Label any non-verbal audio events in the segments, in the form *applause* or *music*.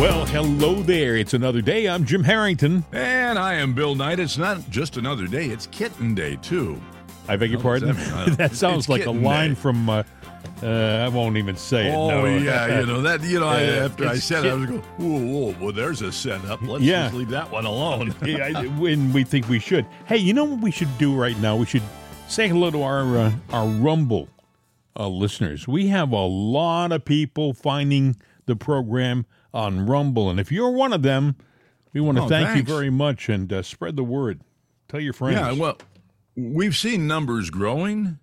Well, hello there. It's another day. I'm Jim Harrington. And I am Bill Knight. It's not just another day, it's kitten day, too. I beg your pardon? *laughs* that that sounds like a line day. from, uh, uh, I won't even say it. Oh, no. yeah, you know, that, you know, I, *laughs* Uh, after I said it, I was going, whoa, whoa, well, there's a setup. Let's Yeah. just leave that one alone. *laughs* Yeah, when we think we should. Hey, you know what we should do right now? We should say hello to our uh, our Rumble uh, listeners. We have a lot of people finding the program on Rumble, and if you're one of them, we want to Oh, thank thanks. you very much and uh, spread the word. Tell your friends. Yeah, well, we've seen numbers growing,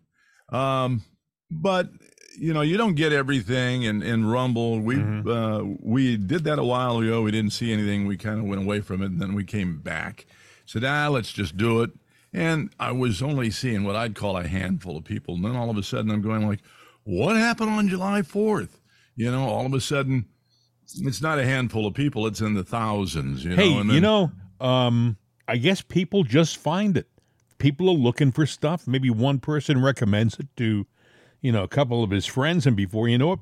um, but you know, you don't get everything in, in Rumble. We Mm-hmm. uh, we did that a while ago. We didn't see anything. We kind of went away from it, and then we came back. Said, ah, let's just do it. And I was only seeing what I'd call a handful of people, and then all of a sudden, I'm going like, what happened on July 4th? You know, all of a sudden. It's not a handful of people; it's in the thousands. You hey, know, and you know, um, I guess people just find it. People are looking for stuff. Maybe one person recommends it to, you know, a couple of his friends, and before you know it,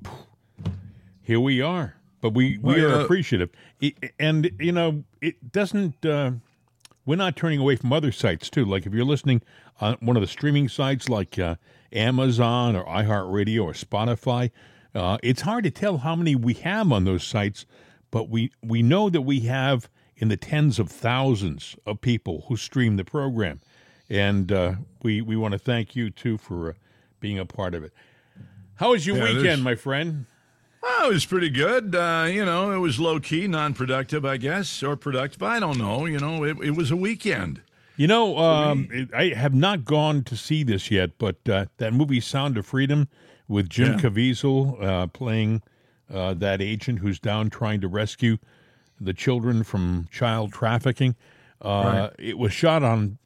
here we are. But we we Well, are yeah. appreciative, and you know, it doesn't. Uh, we're not turning away from other sites too. Like if you're listening on one of the streaming sites like uh, Amazon or iHeartRadio or Spotify, uh, it's hard to tell how many we have on those sites, but we we know that we have in the tens of thousands of people who stream the program, and uh, we we want to thank you too for uh, being a part of it. How was your Yeah, weekend, my friend? Oh, it was pretty good. Uh, you know, it was low key, non productive, I guess, or productive. I don't know. You know, it, it was a weekend. You know, um, it, I have not gone to see this yet, but uh, that movie Sound of Freedom with Jim Yeah. Caviezel uh, playing uh, that agent who's down trying to rescue the children from child trafficking. Uh, It was shot on,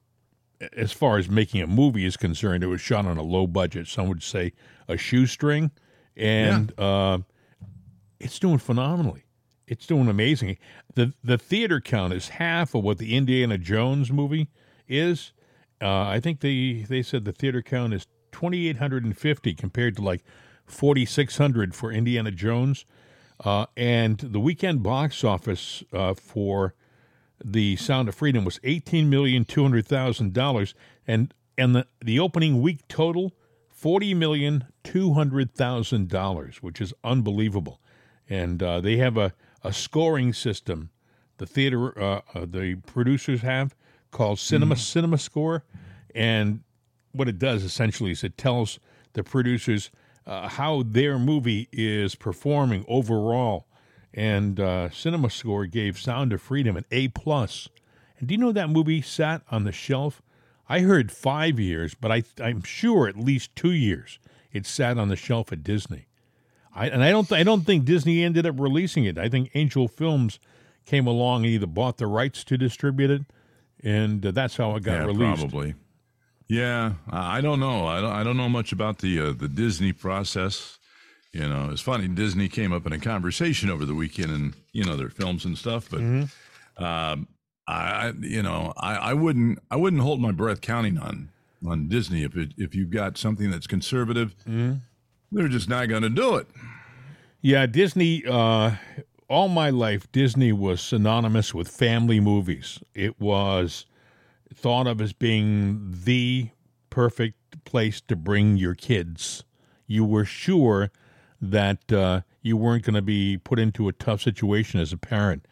as far as making a movie is concerned, it was shot on a low budget. Some would say a shoestring, and uh, it's doing phenomenally. It's doing amazing. the The theater count is half of what the Indiana Jones movie is. Uh, I think they they said the theater count is twenty eight hundred and fifty compared to like forty six hundred for Indiana Jones. Uh, and the weekend box office uh, for the Sound of Freedom was eighteen million two hundred thousand dollars, and and the the opening week total forty million two hundred thousand dollars, which is unbelievable. And uh, they have a, a scoring system. The theater, uh, uh, the producers have called Cinema Cinema Score, and what it does essentially is it tells the producers uh, how their movie is performing overall. And uh, Cinema Score gave Sound of Freedom an A plus. And do you know that movie sat on the shelf? I heard five years, but I, I'm sure at least two years it sat on the shelf at Disney. I, and I don't, th- I don't think Disney ended up releasing it. I think Angel Films came along and either bought the rights to distribute it, and uh, that's how it got yeah, released. probably. Yeah, I don't know. I don't. I don't know much about the uh, the Disney process. You know, it's funny. Disney came up in a conversation over the weekend, and you know their films and stuff. But Mm-hmm. um, I, I, you know, I, I wouldn't. I wouldn't hold my breath counting on on Disney if it, if you've got something that's conservative. Mm-hmm. They're just not going to do it. Yeah, Disney. Uh, all my life, Disney was synonymous with family movies. It was thought of as being the perfect place to bring your kids. You were sure that uh, you weren't going to be put into a tough situation as a parent.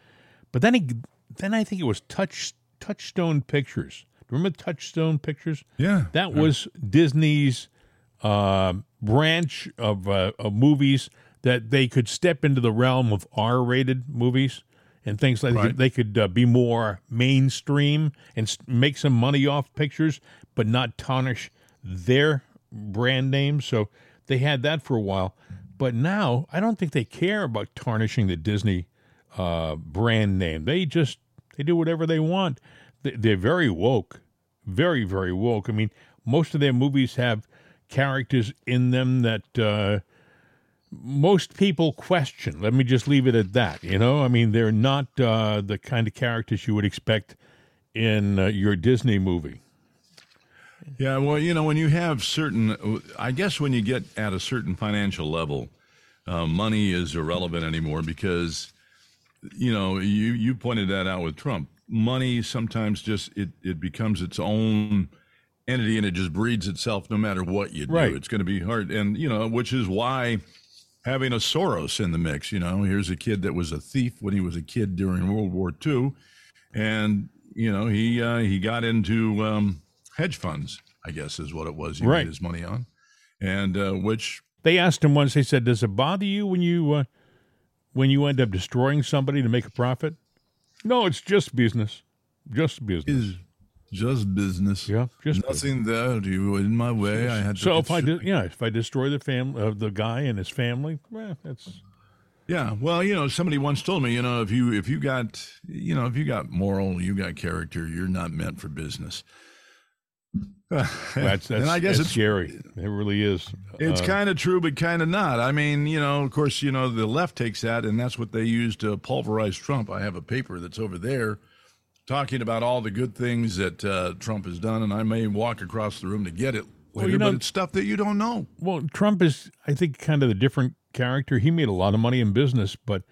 But then, then I think it was Touch Touchstone Pictures. Remember Touchstone Pictures? Yeah, That was Disney's uh, branch of, uh, of movies that they could step into the realm of R-rated movies and things like that. They could uh, be more mainstream and make some money off pictures, but not tarnish their brand name. So they had that for a while. But now I don't think they care about tarnishing the Disney uh, brand name. They just they do whatever they want. They- They're very woke, very very woke. I mean, most of their movies have characters in them that uh, most people question. Let me just leave it at that. You know, I mean, they're not uh, the kind of characters you would expect in uh, your Disney movie. Yeah, well, you know, when you have certain, I guess when you get at a certain financial level, uh, money is irrelevant anymore because you know, you you pointed that out with Trump. Money sometimes just it it becomes its own entity and it just breeds itself no matter what you do. Right. It's going to be hard, and you know, which is why having a Soros in the mix. You know, here's a kid that was a thief when he was a kid during World War II, and you know he uh, he got into um, hedge funds. I guess is what it was. He Right. made his money on, and uh, which They asked him once. They said, "Does it bother you when you uh, when you end up destroying somebody to make a profit?" No, it's just business. Just business. is just business. Yeah, just business. Nothing there you in my way. I had to. So if I did, yeah, if I destroy the fam, uh, the guy and his family, well, that's Yeah, well, you know, somebody once told me, you know, if you if you got, you know, if you got moral, you got character, you're not meant for business. that's that's, *laughs* and I guess it's scary. It really is. it's Uh, kind of true, but kind of not. I mean, you know, of course, you know, the left takes that, and that's what they use to pulverize Trump. I have a paper that's over there talking about all the good things that uh, Trump has done, and I may walk across the room to get it later, you know- but it's stuff that you don't know. Well, Trump is, I think, kind of a different character. He made a lot of money in business, but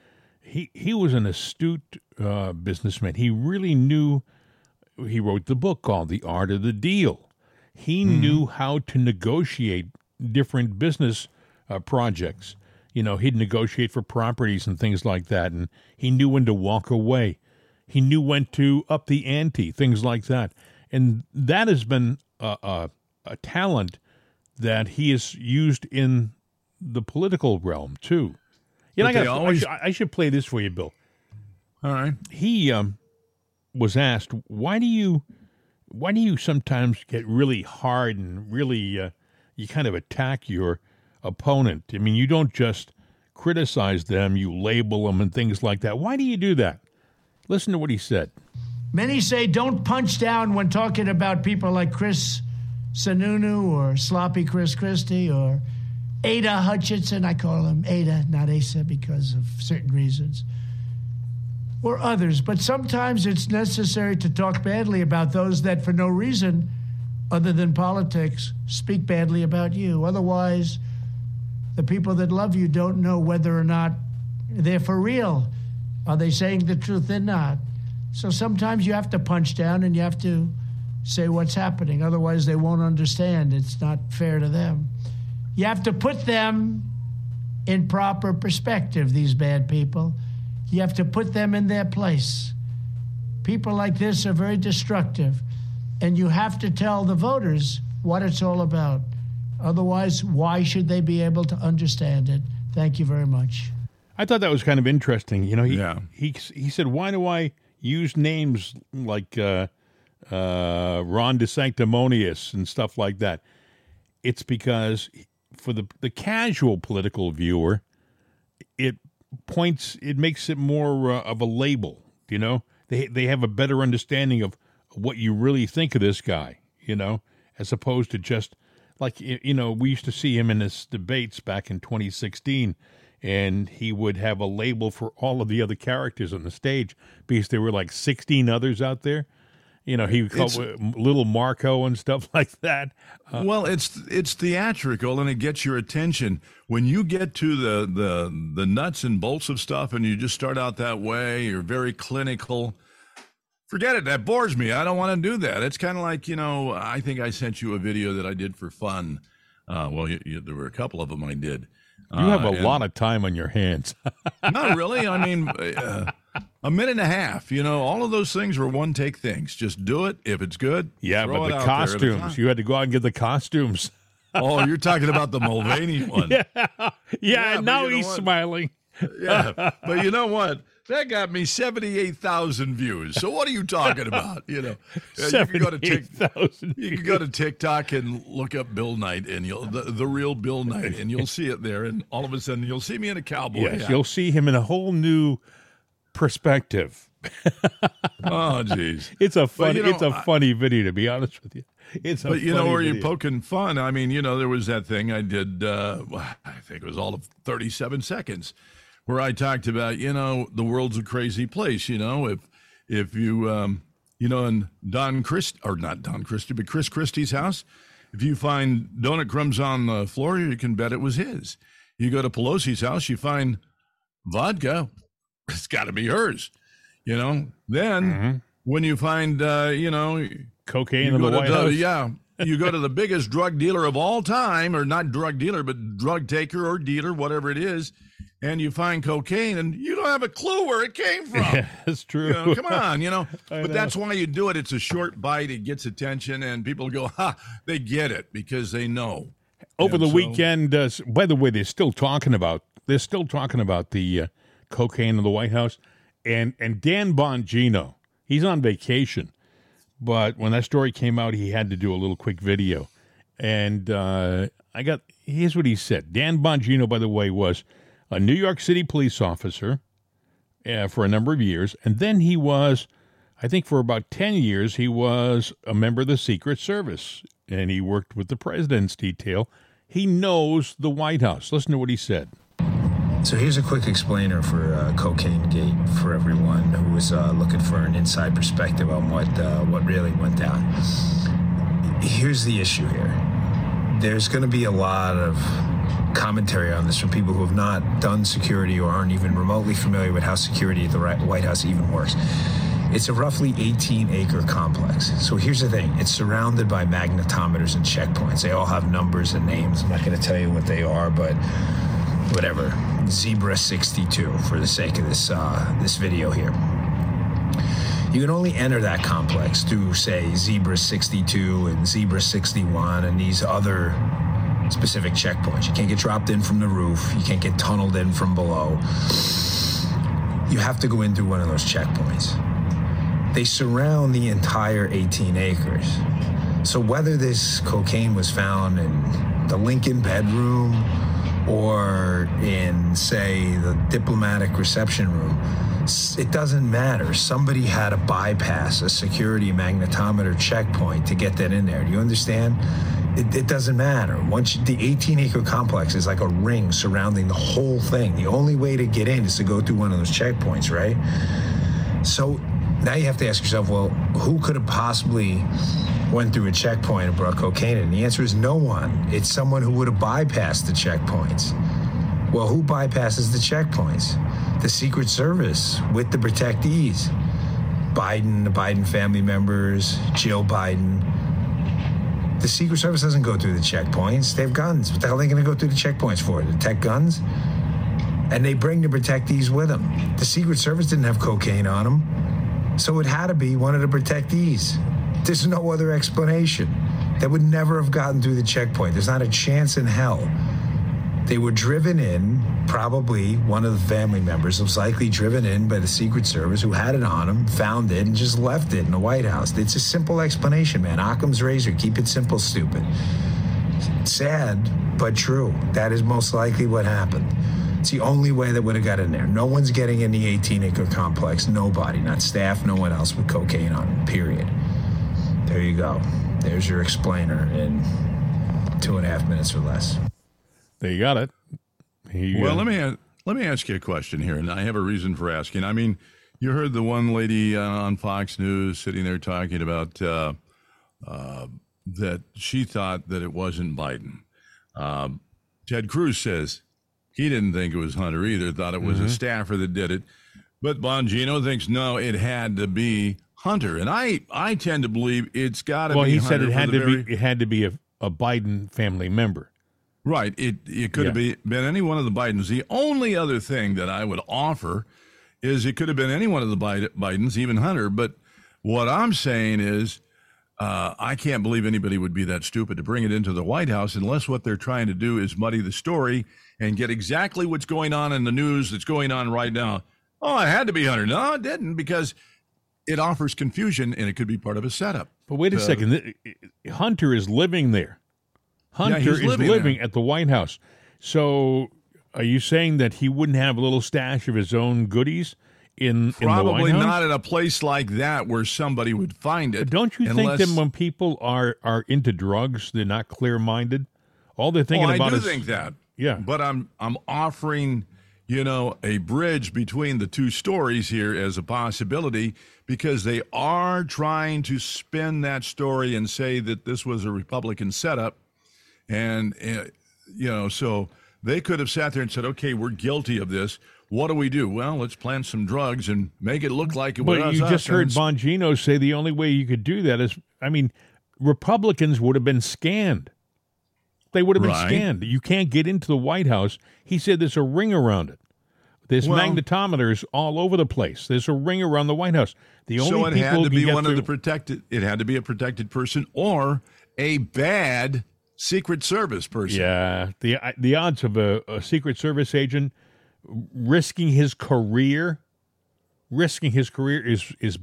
he he was an astute uh, businessman. He really knew. He wrote the book called "The Art of the Deal." He knew how to negotiate different business uh, projects. You know, he'd negotiate for properties and things like that, and he knew when to walk away. He knew when to up the ante, things like that, and that has been a, a, a talent that he has used in the political realm too. You know, I, gotta- always- I, should, I should play this for you, Bill. All right. He um, was asked, "Why do you, why do you sometimes get really hard and really uh, you kind of attack your opponent? I mean, you don't just criticize them; you label them and things like that. Why do you do that?" Listen to what he said. Many say don't punch down when talking about people like Chris Sununu or Sloppy Chris Christie or Ada Hutchinson. I call him Ada, not Asa, because of certain reasons. Or others. But sometimes it's necessary to talk badly about those that, for no reason other than politics, speak badly about you. Otherwise, the people that love you don't know whether or not they're for real. Are they saying the truth? They're not. So sometimes you have to punch down and you have to say what's happening. Otherwise, they won't understand. It's not fair to them. You have to put them in proper perspective, these bad people. You have to put them in their place. People like this are very destructive, and you have to tell the voters what it's all about. Otherwise, why should they be able to understand it? Thank you very much. I thought that was kind of interesting. You know, he Yeah. he he said, "Why do I use names like uh, uh, Ron DeSanctimonious and stuff like that?" It's because for the the casual political viewer, it points it makes it more uh, of a label. You know, they they have a better understanding of what you really think of this guy. You know, as opposed to just like you know we used to see him in his debates back in 2016 and he would have a label for all of the other characters on the stage because there were like 16 others out there you know he would call It's- little marco and stuff *laughs* like that well, it's it's theatrical and it gets your attention. When you get to the the the nuts and bolts of stuff and you just start out that way, you're very clinical. Forget it. That bores me. I don't want to do that. It's kind of like you know. I think I sent you a video that I did for fun. Uh, well, you, you, there were a couple of them I did. You have a Uh, lot of time on your hands *laughs* Not really. I mean, uh, a minute and a half. You know, all of those things were one take things. Just do it if it's good. yeah but the out there. If it's costumes you had to go out and get the costumes *laughs* Oh, you're talking about the Mulvaney *laughs* one. yeah, Yeah, and now you know he's what? smiling yeah. But you know what? That got me 78,000 views. So what are you talking *laughs* about? You know, Uh, you can go to Tik, 78,000 you can go to TikTok and look up Bill Knight and you'll the, the real Bill Knight and you'll see it there and all of a sudden you'll see me in a cowboy yes hat. you'll see him in a whole new perspective *laughs* Oh jeez. It's a funny, you know, it's a I- funny video to be honest with you. It's a But you know where you're poking fun. I mean, you know, there was that thing I did. Uh, I think it was all of 37 seconds, where I talked about, you know, the world's a crazy place. You know, if if you, um, you know, in Don Christ or not Don Christie, but Chris Christie's house, if you find donut crumbs on the floor, you can bet it was his. You go to Pelosi's house, you find vodka. *laughs* It's got to be hers. You know. Then Mm-hmm. when you find, uh, you know, Cocaine you in the White the- House. yeah. *laughs* You go to the biggest drug dealer of all time, or not drug dealer, but drug taker or dealer, whatever it is, and you find cocaine, and you don't have a clue where it came *laughs* from. Yeah, that's true. You know, come on, you know. *laughs* But know. that's why you do it. It's a short bite. It gets attention, and people go, "Ha!" They get it because they know. Over And the so- weekend, uh, by the way, they're still talking about they're still talking about the uh, cocaine in the White House, and and Dan Bongino, he's on vacation, but when that story came out, he had to do a little quick video, and uh, I got here's what he said. Dan Bongino, by the way, was a New York City police officer uh, for a number of years, and then he was. I think for about 10 years, he was a member of the Secret Service and he worked with the president's detail. He knows the White House. Listen to what he said. So here's a quick explainer for uh, Cocaine Gate for everyone who is uh, looking for an inside perspective on what uh, what really went down. Here's the issue here. There's going to be a lot of commentary on this from people who have not done security or aren't even remotely familiar with how security at the White House even works. It's a roughly 18 acre complex. So here's the thing it's surrounded by magnetometers and checkpoints. They all have numbers and names. I'm not going to tell you what they are, but whatever. Zebra 62 for the sake of this uh, this video here. You can only enter that complex through, say, Zebra 62 and Zebra 61 and these other specific checkpoints. You can't get dropped in from the roof. You can't get tunneled in from below. You have to go in through one of those checkpoints. They surround the entire 18 acres. So whether this cocaine was found in the Lincoln bedroom or in, say, the diplomatic reception room, s- it doesn't matter. Somebody had to bypass a security magnetometer checkpoint to get that in there. Do you understand? It, it doesn't matter. Once you, the 18 acre complex is like a ring surrounding the whole thing. The only way to get in is to go through one of those checkpoints, right? So now you have to ask yourself, well, who could have possibly went through a checkpoint and brought cocaine in? And the answer is no one. It's someone who would have bypassed the checkpoints. Well, who bypasses the checkpoints? The Secret Service with the protectees. Biden, the Biden family members, Jill Biden. The Secret Service doesn't go through the checkpoints. They have guns. What the hell are they going to go through the checkpoints for? To detect guns? And they bring the protectees with them. The Secret Service didn't have cocaine on them. So it had to be one of the protectees. There's no other explanation. They would never have gotten through the checkpoint. There's not a chance in hell. They were driven in, probably one of the family members was likely driven in by the Secret Service who had it on him, found it, and just left it in the White House. It's a simple explanation, man. Occam's razor. Keep it simple, stupid. Sad, but true. That is most likely what happened. It's the only way that would have got in there. No one's getting in the 18 acre complex. Nobody, not staff, no one else with cocaine on period. There you go. There's your explainer in two and a half minutes or less. There you got it. He, Well, uh, let me let me ask you a question here, and I have a reason for asking. I mean, you heard the one lady uh, on Fox News sitting there talking about uh, uh, that she thought that it wasn't Biden. Um, Ted Cruz says he didn't think it was Hunter either; thought it was Mm-hmm. a staffer that did it. But Bongino thinks no, it had to be Hunter, and I I tend to believe it's got to well, be. Well, he said it had to very- be it had to be a, a Biden family member. Right. It it could have Yeah. been, been any one of the Bidens. The only other thing that I would offer is it could have been any one of the Bidens, even Hunter. But what I'm saying is, uh, I can't believe anybody would be that stupid to bring it into the White House unless what they're trying to do is muddy the story and get exactly what's going on in the news that's going on right now. Oh, it had to be Hunter. No, it didn't because it offers confusion and it could be part of a setup. But wait a Uh, second, Hunter is living there. Hunter he's is living living, at the White House. So, are you saying that he wouldn't have a little stash of his own goodies in in the Probably White House? not at a place like that where somebody would find it. But don't you unless, think that when people are are into drugs, they're not clear minded? All they're thinking Oh, about I do is think that. Yeah. But I'm I'm offering, you know, a bridge between the two stories here as a possibility because they are trying to spin that story and say that this was a Republican setup, and uh, you know, so they could have sat there and said, "Okay, we're guilty of this. What do we do? Well, let's plant some drugs and make it look like it was But you us." just heard Bongino say the only way you could do that is, I mean, Republicans would have been scanned. They would have been Right. scanned. You can't get into the White House. He said there's a ring around it. There's Well- magnetometers all over the place. There's a ring around the White House. The only so it had to be one of the protected. It had to be a protected person or a bad Secret Service person. Yeah, the the odds of a, a Secret Service agent risking his career, risking his career is is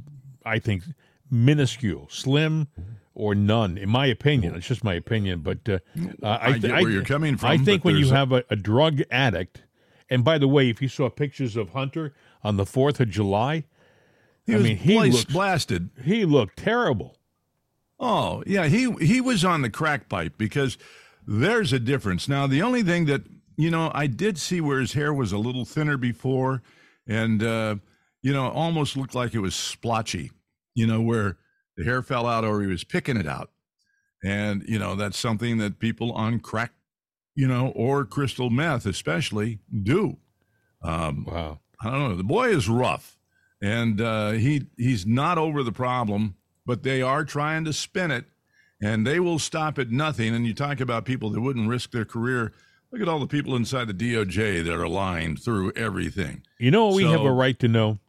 I think minuscule, slim, or none. In my opinion, it's just my opinion. But uh, uh, I get where you're coming from. I think when you a- have a, a drug addict, and by the way, if you saw pictures of Hunter on the Fourth of July, He I was mean, he looks blasted. he looked terrible. Oh, yeah, he he was on the crack pipe because there's a difference. Now, the only thing that you know, I did see where his hair was a little thinner before, and uh, you know, almost looked like it was splotchy. You know, where the hair fell out or he was picking it out, and you know, that's something that people on crack, you know, or crystal meth especially do. Um, Wow. I don't know. The boy is rough, and uh, he he's not over the problem, but they are trying to spin it, and they will stop at nothing. And you talk about people that wouldn't risk their career. Look at all the people inside the DOJ that are lying through everything. You know what we have a right to know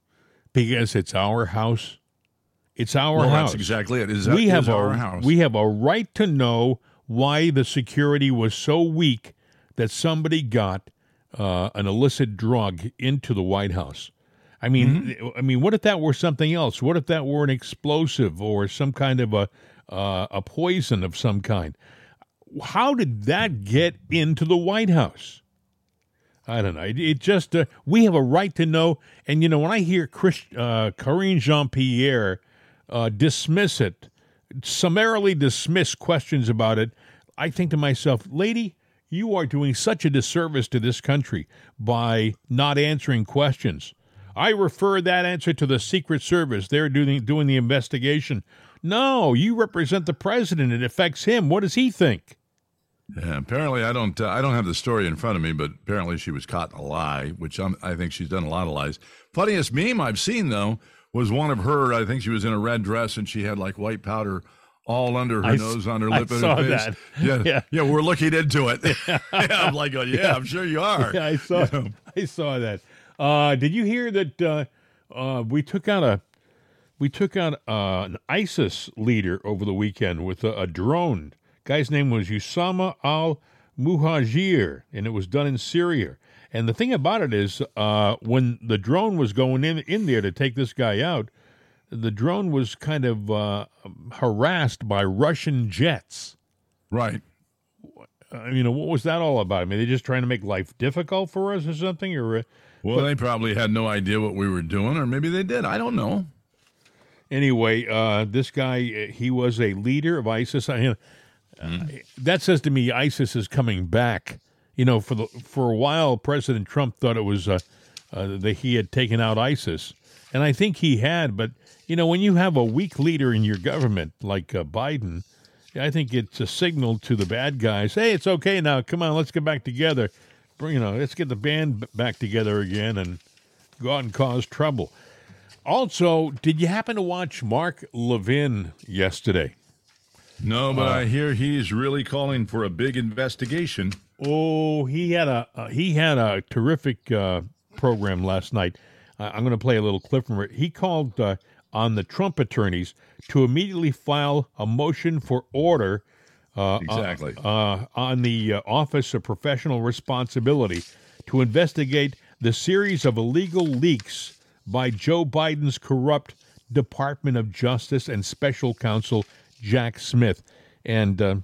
because it's our house. It's our well, house. that's exactly it. Is we is have our a house? we have a right to know why the security was so weak that somebody got uh, an illicit drug into the White House. I mean, Mm-hmm. I mean, what if that were something else? What if that were an explosive or some kind of a uh, a poison of some kind? How did that get into the White House? I don't know. It, it just uh, we have a right to know. And you know, when I hear Chris, uh, Karine Jean Pierre uh, dismiss it, summarily dismiss questions about it, I think to myself, lady, you are doing such a disservice to this country by not answering questions. I refer that answer to the Secret Service. They're doing doing the investigation. No, you represent the president. It affects him. What does he think? Yeah, apparently, I don't. Uh, I don't have the story in front of me, but apparently she was caught in a lie, which I'm, I think she's done a lot of lies. Funniest meme I've seen though was one of her. I think she was in a red dress and she had like white powder all under her I nose, on her I lip, and saw her face. that. *laughs* Yeah, Yeah. yeah, We're looking into it. *laughs* *laughs* yeah, I'm like, oh, yeah, I'm sure you are. Yeah, I saw. You know, I saw that. Uh, did you hear that? Uh, uh, we took out a we took out uh, an ISIS leader over the weekend with a, a drone. Guy's name was Usama al Muhajir, and it was done in Syria. And the thing about it is, uh, when the drone was going in in there to take this guy out, the drone was kind of uh, harassed by Russian jets. right. I mean, what was that all about? I mean, they just trying to make life difficult for us or something, or. Well, they probably had no idea what we were doing, or maybe they did. I don't know. Anyway, uh, this guy, uh, he was a leader of ISIS. I, uh, That says to me ISIS is coming back. You know, for the for a while, President Trump thought it was uh, uh, that he had taken out ISIS, and I think he had. But you know, when you have a weak leader in your government like uh, Biden, I think it's a signal to the bad guys. Hey, it's okay now. Come on, let's get back together. Bring- You know, let's get the band back together again and go out and cause trouble. Also, did you happen to watch Mark Levin yesterday? No, but Uh, I hear he's really calling for a big investigation. Oh, he had a uh, he had a terrific uh, program last night. Uh, I'm going to play a little clip from it. He called uh, on the Trump attorneys to immediately file a motion for order uh, Exactly. uh, on the uh, Office of Professional Responsibility to investigate the series of illegal leaks by Joe Biden's corrupt Department of Justice and Special Counsel Jack Smith. And uh,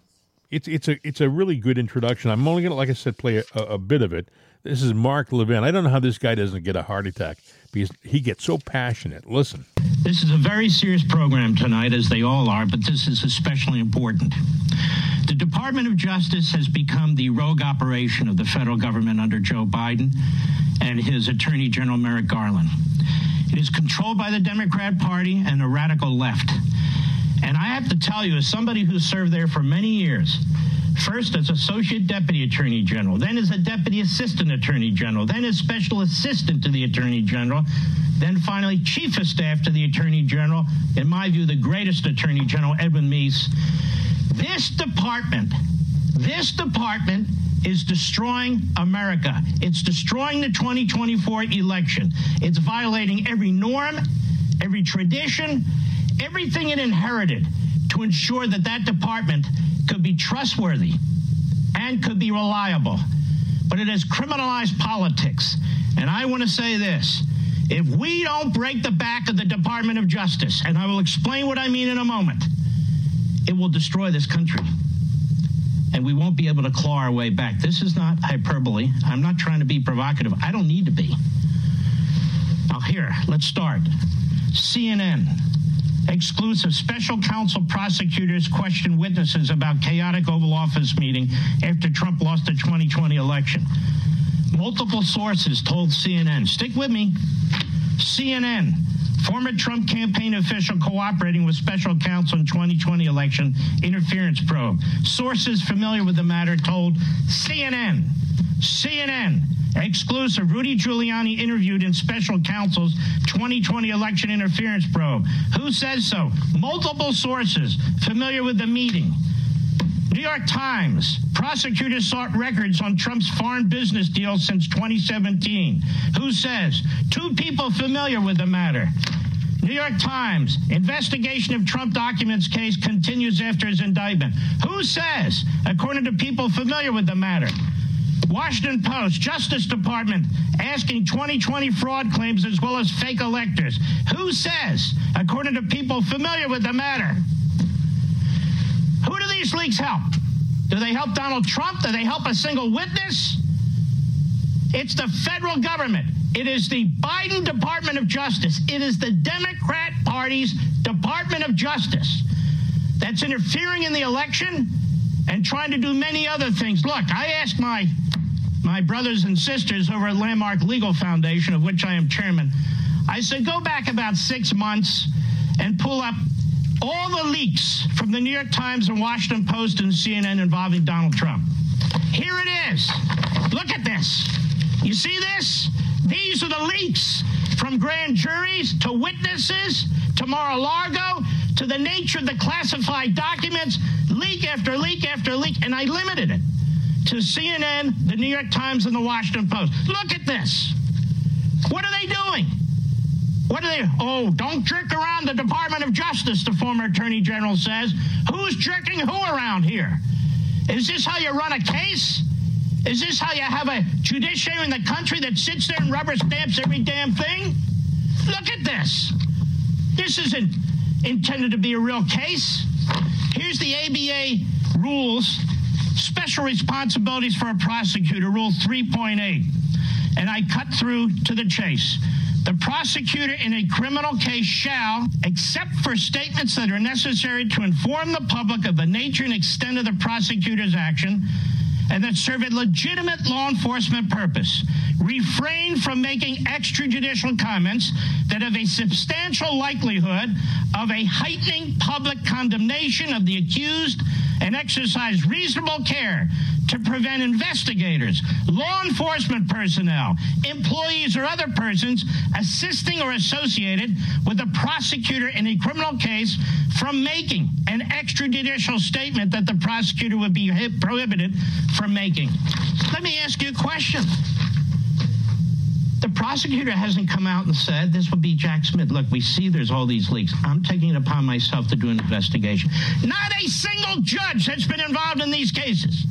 it's it's a it's a really good introduction. I'm only gonna, like I said, play a, a bit of it. This is Mark Levin. I don't know how this guy doesn't get a heart attack because he gets so passionate. Listen. This is a very serious program tonight, as they all are, but this is especially important. The Department of Justice has become the rogue operation of the federal government under Joe Biden and his Attorney General Merrick Garland. It is controlled by the Democrat Party and the radical left. And I have to tell you, as somebody who served there for many years, first as Associate Deputy Attorney General, then as a Deputy Assistant Attorney General, then as Special Assistant to the Attorney General, then finally Chief of Staff to the Attorney General, in my view, the greatest Attorney General, Edwin Meese. This department, this department is destroying America. It's destroying the 2024 election. It's violating every norm, every tradition, everything it inherited to ensure that that department could be trustworthy and could be reliable. But it has criminalized politics. And I want to say this if we don't break the back of the Department of Justice, and I will explain what I mean in a moment, it will destroy this country. And we won't be able to claw our way back. This is not hyperbole. I'm not trying to be provocative. I don't need to be. Now, here, let's start. CNN exclusive special counsel prosecutors question witnesses about chaotic Oval Office meeting after Trump lost the 2020 election. Multiple sources told CNN, stick with me, CNN, former Trump campaign official cooperating with special counsel in 2020 election interference probe. Sources familiar with the matter told CNN, CNN, exclusive Rudy Giuliani interviewed in special counsel's 2020 election interference probe. Who says so? Multiple sources familiar with the meeting. New York Times. Prosecutors sought records on Trump's foreign business deals since 2017. Who says? Two people familiar with the matter. New York Times. Investigation of Trump documents case continues after his indictment. Who says? According to people familiar with the matter. Washington Post, Justice Department asking 2020 fraud claims as well as fake electors. Who says? According to people familiar with the matter. Who do these leaks help? Do they help Donald Trump? Do they help a single witness? It's the federal government. It is the Biden Department of Justice. It is the Democrat Party's Department of Justice that's interfering in the election and trying to do many other things. Look, I asked my my brothers and sisters over at Landmark Legal Foundation, of which I am chairman, I said, go back about six months and pull up all the leaks from the New York Times and Washington Post and CNN involving Donald Trump. Here it is. Look at this. You see this? These are the leaks from grand juries to witnesses to Mar-a-Lago to the nature of the classified documents, leak after leak after leak, and I limited it to CNN, the New York Times, and the Washington Post. Look at this. What are they doing? What are they? Oh, don't jerk around the Department of Justice, the former Attorney General says. Who's jerking who around here? Is this how you run a case? Is this how you have a judiciary in the country that sits there and rubber stamps every damn thing? Look at this. This isn't intended to be a real case. Here's the ABA rules special responsibilities for a prosecutor, Rule 3.8. And I cut through to the chase. The prosecutor in a criminal case shall, except for statements that are necessary to inform the public of the nature and extent of the prosecutor's action, and that serve a legitimate law enforcement purpose. Refrain from making extrajudicial comments that have a substantial likelihood of a heightening public condemnation of the accused and exercise reasonable care to prevent investigators, law enforcement personnel, employees, or other persons assisting or associated with a prosecutor in a criminal case from making an extrajudicial statement that the prosecutor would be prohibited from making. Let me ask you a question. The prosecutor hasn't come out and said this would be Jack Smith. Look, we see there's all these leaks. I'm taking it upon myself to do an investigation. Not a single judge that's been involved in these cases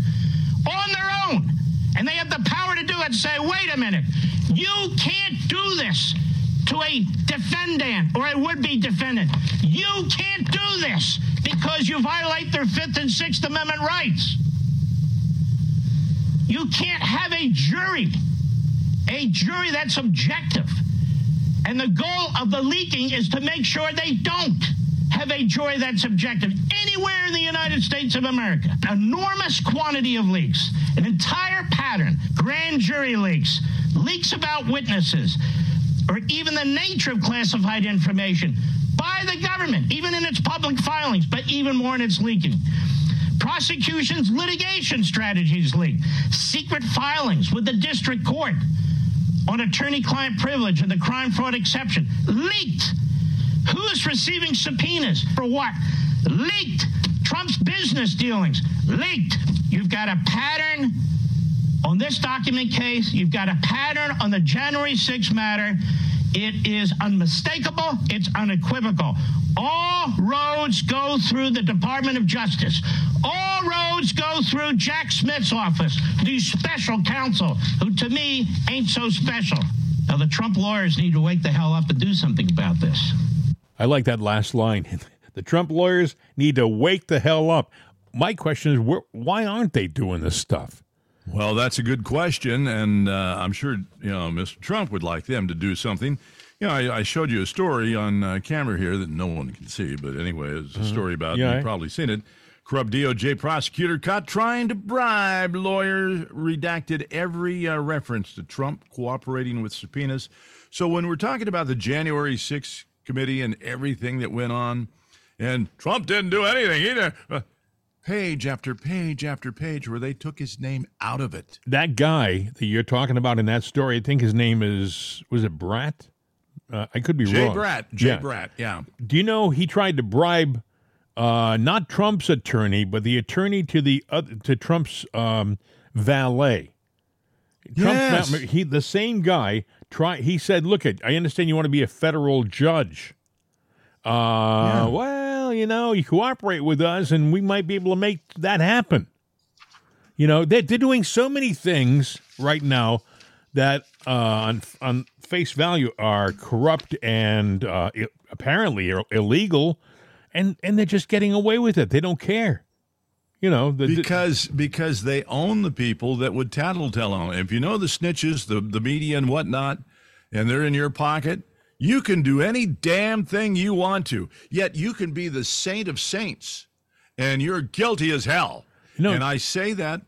on their own. And they have the power to do it. Say, wait a minute, you can't do this to a defendant or a would be defendant. You can't do this because you violate their Fifth and Sixth Amendment rights. You can't have a jury a jury that's objective. And the goal of the leaking is to make sure they don't have a joy that's objective anywhere in the United States of America. Enormous quantity of leaks, an entire pattern, grand jury leaks, leaks about witnesses, or even the nature of classified information by the government, even in its public filings, but even more in its leaking Prosecution's litigation strategies leaked. Secret filings with the district court on attorney client privilege and the crime fraud exception leaked. Who's receiving subpoenas for what? Leaked. Trump's business dealings leaked. You've got a pattern on this document case. You've got a pattern on the January 6th matter. It is unmistakable. It's unequivocal. All roads go through the Department of Justice. All roads go through Jack Smith's office, the special counsel, who to me ain't so special. Now, the Trump lawyers need to wake the hell up and do something about this. I like that last line. *laughs* The Trump lawyers need to wake the hell up. My question is, wh- why aren't they doing this stuff? Well, that's a good question, and uh, I'm sure you know Mr. Trump would like them to do something. You know, I, I showed you a story on uh, camera here that no one can see, but anyway, it's a story about. Yeah, You've probably seen it. Corrupt DOJ prosecutor caught trying to bribe lawyers, redacted every uh, reference to Trump cooperating with subpoenas. So when we're talking about the January 6th committee and everything that went on, and Trump didn't do anything either. Uh, page after page after page where they took his name out of it. That guy that you're talking about in that story, I think his name is was it Bratt? Uh, I could be wrong. Jay wrong. Bratt. Jay Yeah. Bratt. Yeah. Do you know he tried to bribe uh, not Trump's attorney, but the attorney to the other, to Trump's um, valet? Yes. va- he the same guy. Try. He said, "Look, at I understand you want to be a federal judge. Uh, well, you know, you cooperate with us, and we might be able to make that happen." You know, they're, they're doing so many things right now that uh, on on face value are corrupt and uh, i- apparently are illegal, and and they're just getting away with it. They don't care. You know, the, Because because they own the people that would tattletale on. If you know the snitches, the, the media and whatnot, and they're in your pocket, you can do any damn thing you want to. Yet you can be the saint of saints, and you're guilty as hell. You know- and I say that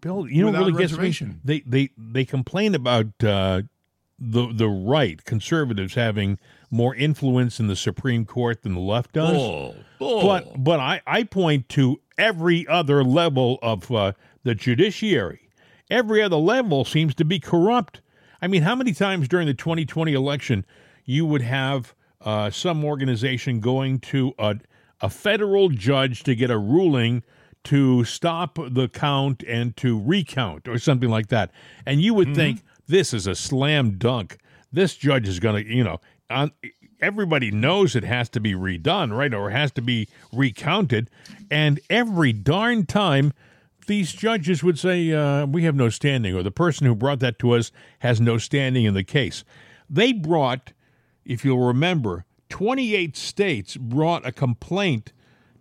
Bill, you know, really gets me. They they they complain about uh, the the right conservatives having more influence in the Supreme Court than the left does. bull, bull. But but I, I point to every other level of uh, the judiciary. Every other level seems to be corrupt. I mean, how many times during the 2020 election you would have uh, some organization going to a, a federal judge to get a ruling to stop the count and to recount or something like that, and you would think this is a slam dunk. This judge is going to, you know, on, everybody knows it has to be redone, right, or it has to be recounted, and every darn time these judges would say uh, we have no standing, or the person who brought that to us has no standing in the case. They brought, if you'll remember, 28 states brought a complaint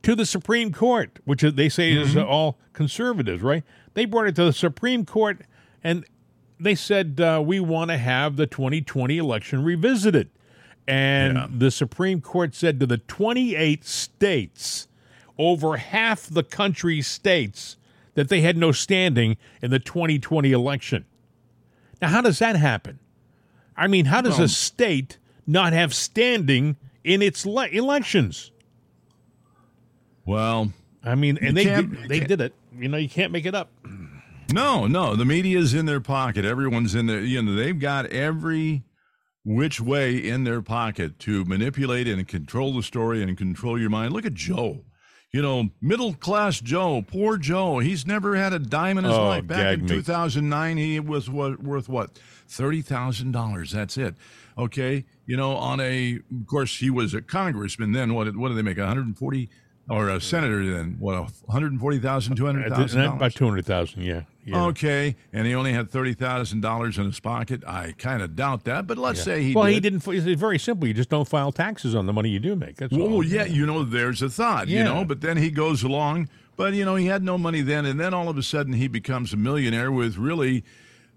to the Supreme Court, which they say is uh, all conservatives, right? They brought it to the Supreme Court, and they said uh, we want to have the 2020 election revisited. And Yeah. the Supreme Court said to the 28 states, over half the country's states, that they had no standing in the 2020 election. Now, how does that happen? I mean, how does a state not have standing in its le- elections? well, I mean, and they did, they did it. You know, you can't make it up. No, no. The media's in their pocket. Everyone's in there. You know, they've got every which way in their pocket to manipulate and control the story and control your mind. Look at Joe. You know, middle class Joe, poor Joe. He's never had a dime in his Oh, life. Back in me. 2009, he was what, worth what? $30,000. That's it. Okay. You know, on a, of course, he was a congressman then. What, what did they make? 140 or a senator then? What, 140,000, Uh, $200,000? About 200,000, yeah. Yeah. Okay, and he only had thirty thousand dollars in his pocket. I kind of doubt that, but let's say he well, did. he didn't. It's very simple. You just don't file taxes on the money you do make. That's Well, all. yeah, you know, there's a thought, you know, but then he goes along. But you know, he had no money then, and then all of a sudden he becomes a millionaire with really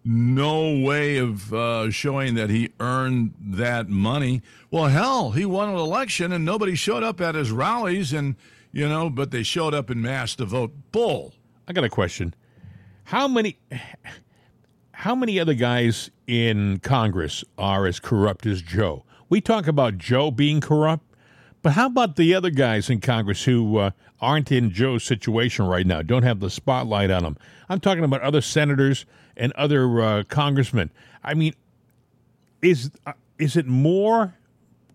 no way of uh, showing that he earned that money. Well, hell, he won an election, and nobody showed up at his rallies, and you know, but they showed up in mass to vote. Bull. I got a question. How many how many other guys in Congress are as corrupt as Joe? We talk about Joe being corrupt, But how about the other guys in Congress who uh, aren't in Joe's situation right now, don't have the spotlight on them? I'm talking about other senators and other uh, congressmen. I mean, is uh, is it more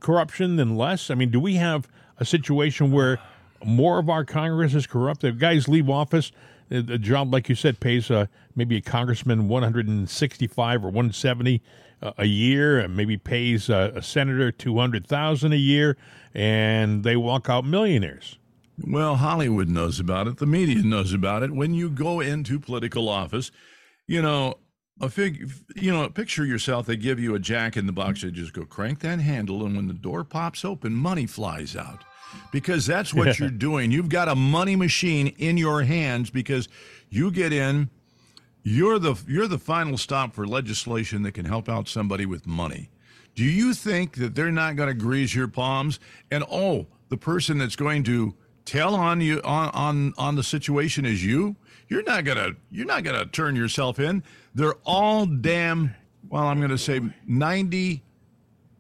corruption than less? I mean, do we have a situation where more of our Congress is corrupt? If guys leave office, the job, like you said, pays uh, maybe a congressman 165 or 170 uh, a year, and maybe pays uh, a senator 200,000 a year, and they walk out millionaires. Well, Hollywood knows about it. The media knows about it. When you go into political office, you know, a fig, you know, picture yourself. They give you a jack in the box. They just go crank that handle, and when the door pops open, money flies out. Because that's what *laughs* you're doing. You've got a money machine in your hands because you get in. You're the you're the final stop for legislation that can help out somebody with money. Do you think that they're not going to grease your palms? And oh, the person that's going to tell on you on on on the situation is you? You're not gonna you're not gonna turn yourself in. They're all damn well, I'm gonna say ninety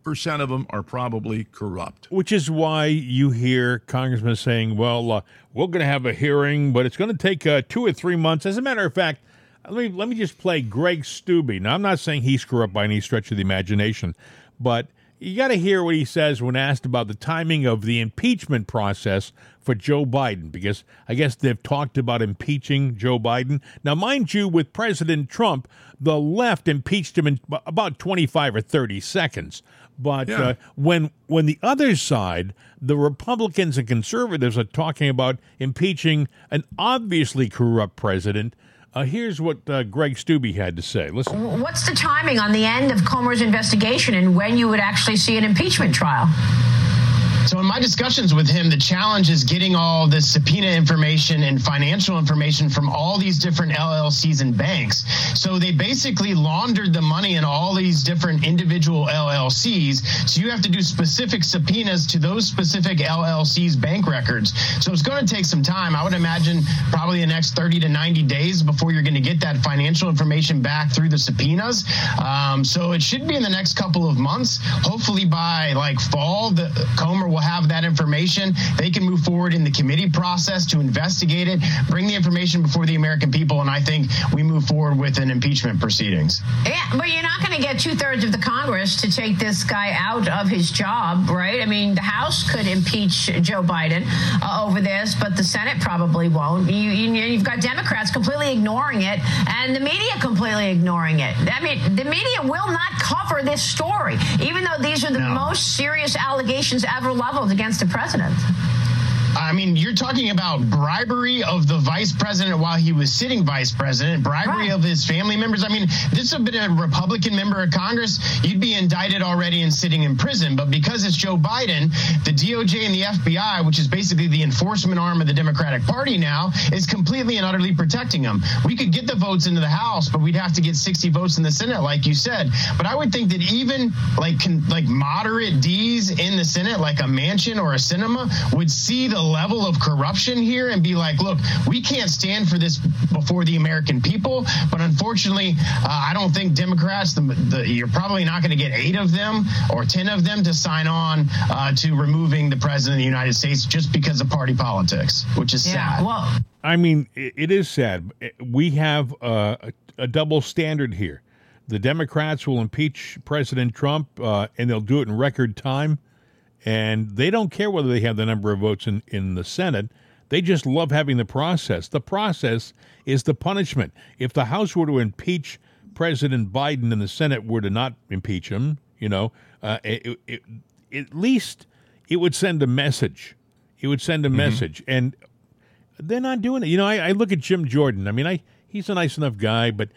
percent of them are probably corrupt. Which is why you hear congressmen saying, "Well, uh, we're going to have a hearing, but it's going to take uh, two or three months." As a matter of fact, let me let me just play Greg Steube. Now, I'm not saying he's corrupt by any stretch of the imagination, but you got to hear what he says when asked about the timing of the impeachment process for Joe Biden, because I guess they've talked about impeaching Joe Biden. Now, mind you, with President Trump, the left impeached him in about 25 or 30 seconds. But yeah. uh, when when the other side, the Republicans and conservatives, are talking about impeaching an obviously corrupt president, uh, here's what uh, Greg Steube had to say. Listen. What's the timing on the end of Comer's investigation and when you would actually see an impeachment trial? So in my discussions with him, the challenge is getting all this subpoena information and financial information from all these different LLCs and banks. So they basically laundered the money in all these different individual LLCs. So you have to do specific subpoenas to those specific LLCs bank records. So it's going to take some time. I would imagine probably the next 30 to 90 days before you're going to get that financial information back through the subpoenas. Um, so it should be in the next couple of months. Hopefully by like fall, the Comer will have that information. They can move forward in the committee process to investigate it, bring the information before the American people, and I think we move forward with an impeachment proceedings. Yeah, but you're not going to get two thirds of the Congress to take this guy out of his job, right? I mean, the House could impeach Joe Biden uh, over this, but the Senate probably won't. You, you, you've got Democrats completely ignoring it, and the media completely ignoring it. I mean, the media will not cover this story, even though these are the no. most serious allegations ever leveled against the president. I mean, you're talking about bribery of the vice president while he was sitting vice president, bribery right. of his family members. I mean, this would have been a Republican member of Congress, you'd be indicted already and sitting in prison. But because it's Joe Biden, the DOJ and the FBI, which is basically the enforcement arm of the Democratic Party now, is completely and utterly protecting him. We could get the votes into the House, but we'd have to get 60 votes in the Senate, like you said. But I would think that even like like moderate D's in the Senate, like a Manchin or a Sinema, would see the level of corruption here and be like, look, we can't stand for this before the American people. But unfortunately, uh, I don't think Democrats, the, the, you're probably not going to get eight of them or 10 of them to sign on uh, to removing the president of the United States just because of party politics, which is yeah, sad. Well, I mean, it is sad. We have a, a double standard here. The Democrats will impeach President Trump, uh, and they'll do it in record time and they don't care whether they have the number of votes in, in the Senate. They just love having the process. The process is the punishment. If the House were to impeach President Biden and the Senate were to not impeach him, you know, uh, it, it, at least it would send a message. It would send a mm-hmm. message, and they're not doing it. You know, I, I, look at Jim Jordan. I mean, I he's a nice enough guy, but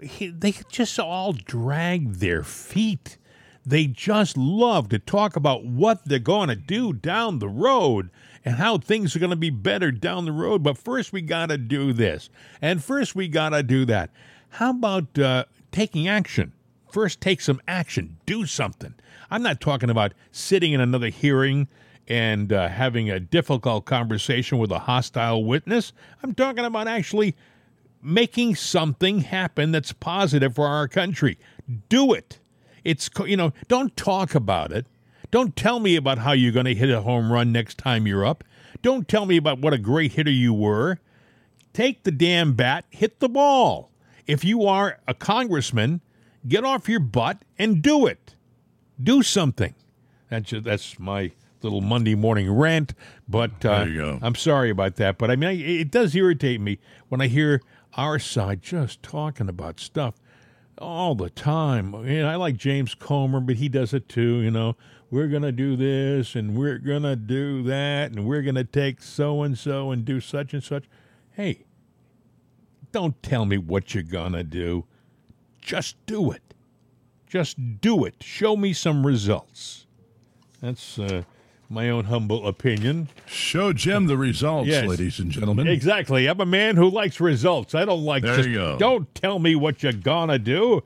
he, they just all drag their feet. They just love to talk about what they're going to do down the road and how things are going to be better down the road. But first, we got to do this. And first, we got to do that. How about uh, taking action? First, take some action. Do something. I'm not talking about sitting in another hearing and uh, having a difficult conversation with a hostile witness. I'm talking about actually making something happen that's positive for our country. Do it. It's you know, don't talk about it. Don't tell me about how you're going to hit a home run next time you're up. Don't tell me about what a great hitter you were. Take the damn bat, hit the ball. If you are a congressman, get off your butt and do it. Do something. That's just, that's my little Monday morning rant. But uh, There you go. I'm sorry about that. But I mean, I, it does irritate me when I hear our side just talking about stuff all the time. You know, I like James Comer, but he does it too. You know, we're gonna do this and we're gonna do that and we're gonna take so and so and do such and such. Hey, don't tell me what you're gonna do. Just do it. Just do it. Show me some results. That's uh, my own humble opinion. Show Jim the results, Yes. ladies and gentlemen. Exactly. I'm a man who likes results. I don't like There just you go. don't tell me what you're gonna do.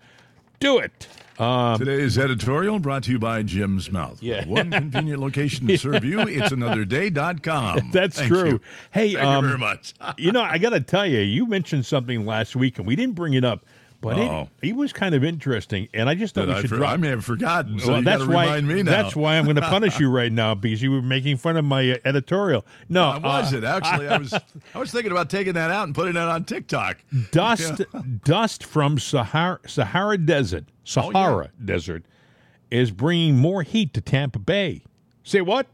Do it. Um, Today's editorial brought to you by Jim's Mouth. Yeah. One convenient location to serve you. *laughs* It's another anotherday.com. *laughs* That's Thank true. you. Hey, Thank um, you very much. *laughs* you know, I got to tell you, you mentioned something last week, and we didn't bring it up, but it, it was kind of interesting, and I just thought we I, should for- drop. I may have forgotten, so well, that's why. remind me now. That's why I'm going to punish you right now because you were making fun of my uh, editorial. No, How was uh, it? Actually, I was *laughs* I was thinking about taking that out and putting it on TikTok. dust *laughs* dust from Sahara Sahara Desert Oh, Sahara Desert is bringing more heat to Tampa Bay. Say what?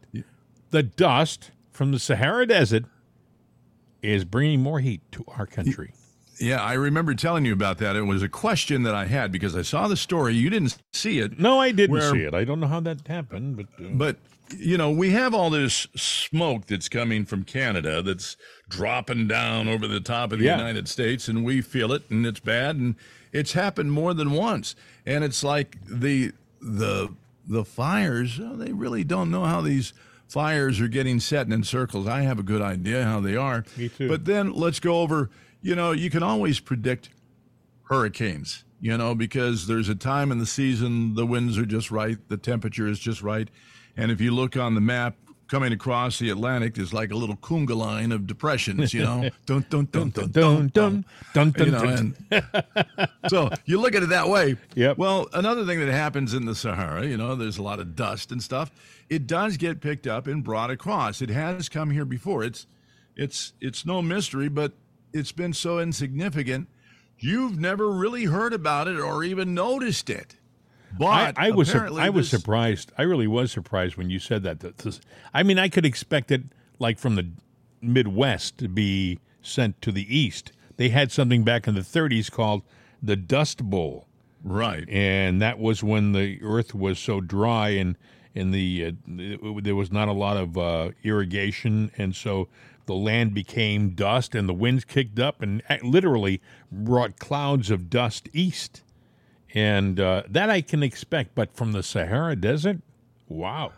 The dust from the Sahara Desert is bringing more heat to our country. Yeah, I remember telling you about that. It was a question that I had because I saw the story. You didn't see it. No, I didn't Where- see it. I don't know how that happened, but uh, But you know, we have all this smoke that's coming from Canada that's dropping down over the top of the Yeah. United States, and we feel it, and it's bad, and it's happened more than once. And it's like the the the fires. oh, They really don't know how these fires are getting set in circles. I have a good idea how they are. Me too. But then let's go over. You know, you can always predict hurricanes, you know, because there's a time in the season the winds are just right, the temperature is just right. And if you look on the map, coming across the Atlantic is like a little conga line of depressions, you know. *laughs* dun, dun, dun, dun, dun dun, dun dun dun you know, and so you look at it that way. Yep. Well, another thing that happens in the Sahara, you know, there's a lot of dust and stuff. It does get picked up and brought across. It has come here before. It's it's it's no mystery, but it's been so insignificant. You've never really heard about it or even noticed it. But I was sup- apparently I was this- surprised. I really was surprised when you said that. That this- I mean, I could expect it like from the Midwest to be sent to the East. They had something back in the 30s called the Dust Bowl. right. and that was when the earth was so dry and and the uh, there was not a lot of uh, irrigation, and so the land became dust, and the winds kicked up and literally brought clouds of dust east, and uh, that I can expect. But from the Sahara Desert, wow,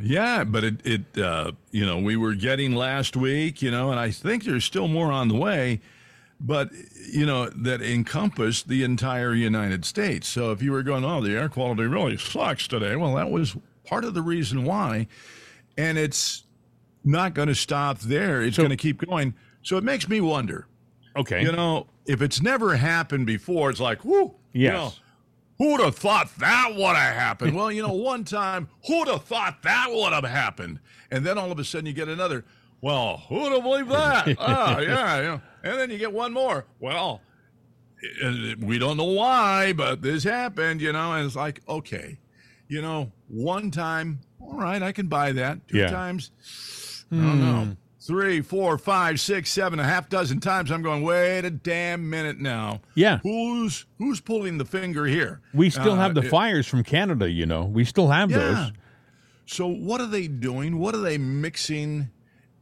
Yeah, but it, it uh, you know, we were getting last week, you know, and I think there's still more on the way, but, you know, that encompassed the entire United States. So if you were going, oh, the air quality really sucks today, well, that was part of the reason why. And it's not going to stop there, it's going to keep going. So it makes me wonder, okay, you know, if it's never happened before, it's like, whoo, you Yes. know, Who'd have thought that would have happened? Well, you know, *laughs* one time, who'd have thought that would have happened? And then all of a sudden you get another, well, who'd have believed that? oh, *laughs* yeah, yeah. And then you get one more. Well, we don't know why, but this happened, you know, and it's like, okay, you know, one time, all right, I can buy that. Two Yeah. times, I don't know. Three, four, five, six, seven, a half dozen times. I'm going. Wait a damn minute now. Yeah. Who's who's pulling the finger here? we still Uh, have the it- fires from Canada. You know, we still have Yeah. those. So what are they doing? What are they mixing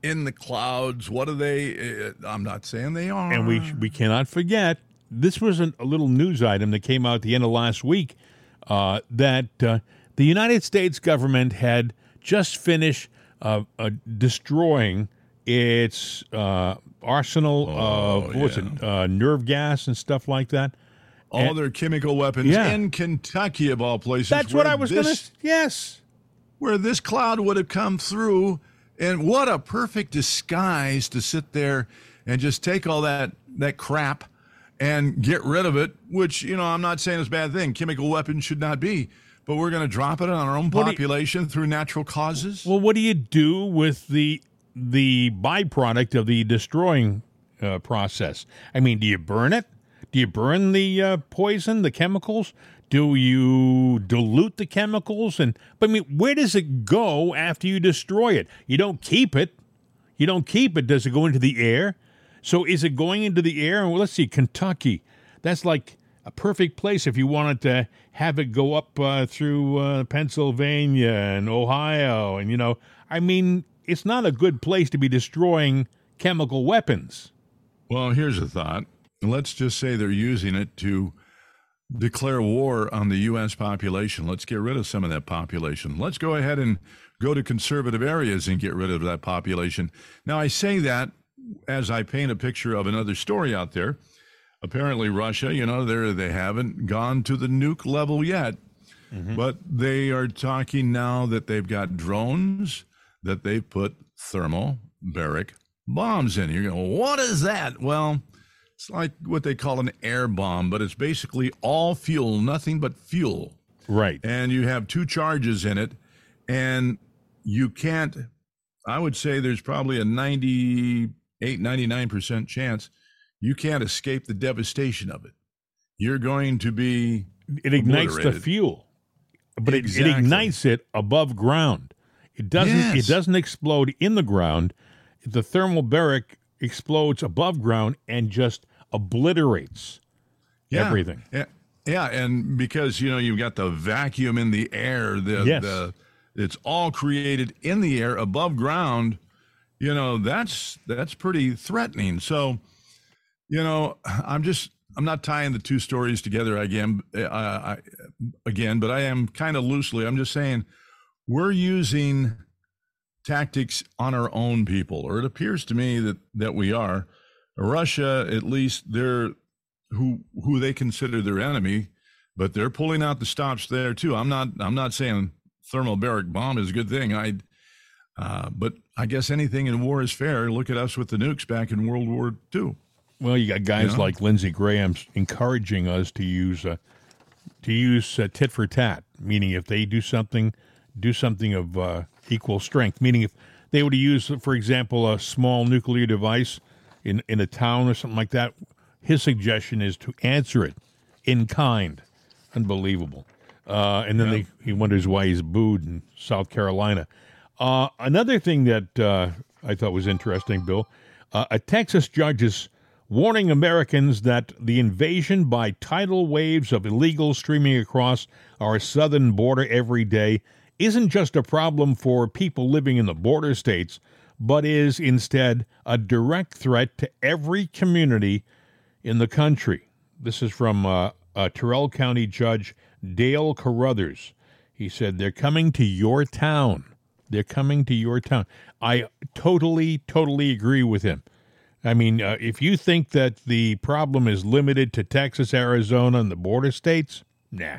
in the clouds? What are they? Uh, I'm not saying they are. And we we cannot forget this was an, a little news item that came out at the end of last week uh, that uh, the United States government had just finished uh, uh, destroying its uh, arsenal of what was it uh, nerve gas and stuff like that. all their chemical weapons Yeah. in Kentucky of all places. That's what I was going to. Yes. Where this cloud would have come through, and what a perfect disguise to sit there and just take all that that crap and get rid of it. Which you know, I'm not saying it's a bad thing. Chemical weapons should not be, but we're going to drop it on our own do you- population through natural causes. Well, what do you do with the the byproduct of the destroying uh, process? I mean, do you burn it? Do you burn the uh, poison, the chemicals? Do you dilute the chemicals? And but I mean, where does it go after you destroy it? You don't keep it. You don't keep it. Does it go into the air? So is it going into the air? Well, let's see, Kentucky. That's like a perfect place if you wanted to have it go up uh, through uh, Pennsylvania and Ohio. And, you know, I mean, it's not a good place to be destroying chemical weapons. Well, here's a thought. Let's just say they're using it to declare war on the U.S. population. Let's get rid of some of that population. Let's go ahead and go to conservative areas and get rid of that population. Now, I say that as I paint a picture of another story out there. Apparently, Russia, you know, they they haven't gone to the nuke level yet, mm-hmm. but they are talking now that they've got drones that they've put thermobaric bombs in. You're going, what is that? Well, it's like what they call an air bomb, but it's basically all fuel, nothing but fuel. Right. And you have two charges in it, and you can't, I would say there's probably a 98, 99% chance you can't escape the devastation of it. You're going to be It ignites the fuel, but it, it ignites it above ground. It doesn't. It doesn't explode in the ground. The thermobaric explodes above ground and just obliterates Yeah. everything. Yeah, yeah, and because you know you've got the vacuum in the air, the Yes. the it's all created in the air above ground. You know that's that's pretty threatening. So, you know, I'm just I'm not tying the two stories together again. I, I, again, but I am kind of loosely. I'm just saying we're using tactics on our own people, or it appears to me that that we are. Russia, at least, they're who who they consider their enemy, but they're pulling out the stops there too. I'm not I'm not saying thermobaric bomb is a good thing. I uh, but I guess anything in war is fair. Look at us with the nukes back in World War II. Well, you got guys Yeah. like Lindsey Graham encouraging us to use uh, to use uh, tit for tat, meaning if they do something, do something of uh, equal strength. Meaning if they were to use, for example, a small nuclear device in in a town or something like that, his suggestion is to answer it in kind. Unbelievable. Uh, and then they, he wonders why he's booed in South Carolina. Uh, another thing that uh, I thought was interesting, Bill, uh, a Texas judge is warning Americans that the invasion by tidal waves of illegals streaming across our southern border every day isn't just a problem for people living in the border states, but is instead a direct threat to every community in the country. This is from uh, uh, Terrell County Judge Dale Carruthers. He said, They're coming to your town. They're coming to your town. I totally, totally agree with him. I mean, uh, if you think that the problem is limited to Texas, Arizona, and the border states, nah.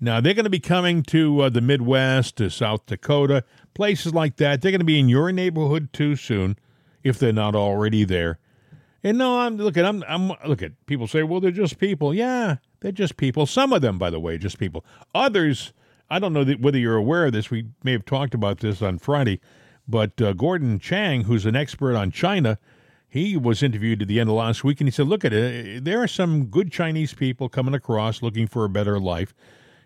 Now, they're going to be coming to uh, the Midwest, to South Dakota, places like that. They're going to be in your neighborhood too soon, if they're not already there. And no, I'm looking. I'm I'm look at people say, well, they're just people. Yeah, they're just people. Some of them, by the way, just people. Others, I don't know whether you're aware of this. We may have talked about this on Friday, but uh, Gordon Chang, who's an expert on China, he was interviewed at the end of last week, and he said, look at it. There are some good Chinese people coming across looking for a better life.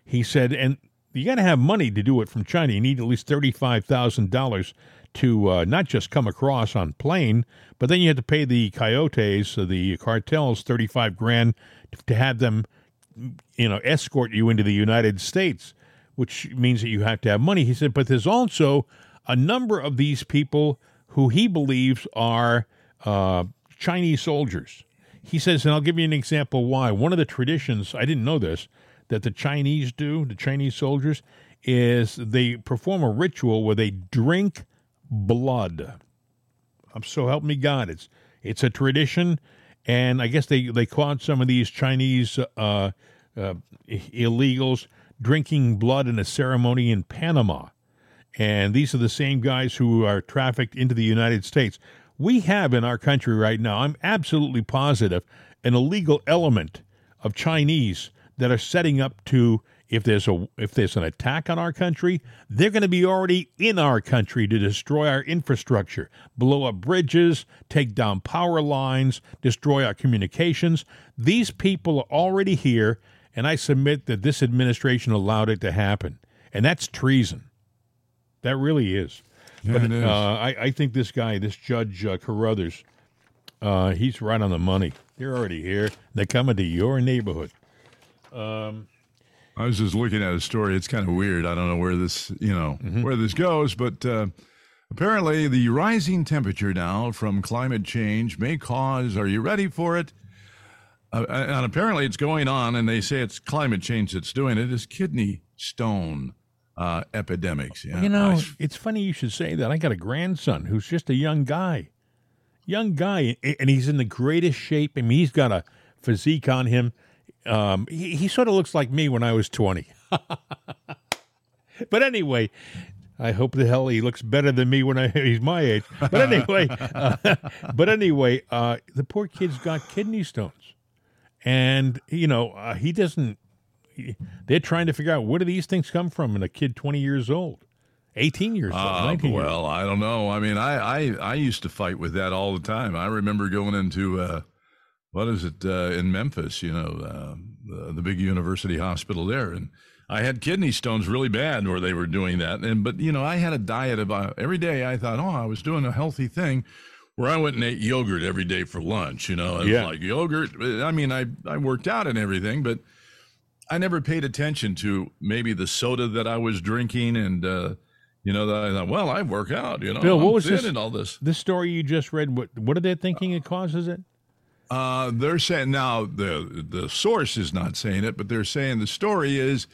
He said, and you got to have money to do it from China. You need at least thirty-five thousand dollars to uh, not just come across on plane, but then you have to pay the coyotes, uh, the cartels, thirty-five grand to have them, you know, escort you into the United States, which means that you have to have money. He said, but there's also a number of these people who he believes are uh, Chinese soldiers. He says, and I'll give you an example why. One of the traditions, I didn't know this, that the Chinese do, the Chinese soldiers, is they perform a ritual where they drink blood. I'm so help me God. It's it's a tradition, and I guess they they caught some of these Chinese uh, uh, illegals drinking blood in a ceremony in Panama, and these are the same guys who are trafficked into the United States. We have in our country right now. I'm absolutely positive an illegal element of Chinese that are setting up to if there's a if there's an attack on our country, they're going to be already in our country to destroy our infrastructure, blow up bridges, take down power lines, destroy our communications. These people are already here, and I submit that this administration allowed it to happen, and that's treason. That really is. Yeah, but. Uh, I, I think this guy, this Judge uh, Carruthers, uh, he's right on the money. They're already here. They're coming to your neighborhood. Um, I was just looking at a story. It's kind of weird. I don't know where this, you know, where this goes, but uh, apparently the rising temperature now from climate change may cause. Are you ready for it? Uh, and apparently it's going on, and they say it's climate change that's doing it. Is kidney stone uh, epidemics? Yeah, You know, I- it's funny you should say that. I got a grandson who's just a young guy, young guy, and he's in the greatest shape. I mean, he's got a physique on him. Um, he, he sort of looks like me when I was twenty. *laughs* but anyway, I hope the hell he looks better than me when I, he's my age. But anyway, *laughs* uh, but anyway, uh, the poor kid's got kidney stones, and you know uh, he doesn't. He- they're trying to figure out where do these things come from in a kid twenty years old, eighteen years old, Uh, nineteen. years old. well, I don't know. I mean, I, I I used to fight with that all the time. I remember going into uh, what is it uh, in Memphis? You know, uh, the, the big university hospital there, and I had kidney stones really bad where they were doing that. And but you know, I had a diet of uh, every day. I thought, oh, I was doing a healthy thing. Where I went and ate yogurt every day for lunch, you know, it Yeah. was like yogurt. I mean, I I worked out and everything, but I never paid attention to maybe the soda that I was drinking, and uh, you know, that I thought, well, I work out, you know, Bill, what I'm was this- and all this. This story you just read, what what are they thinking it causes it? Uh, they're saying now the the source is not saying it, but they're saying the story is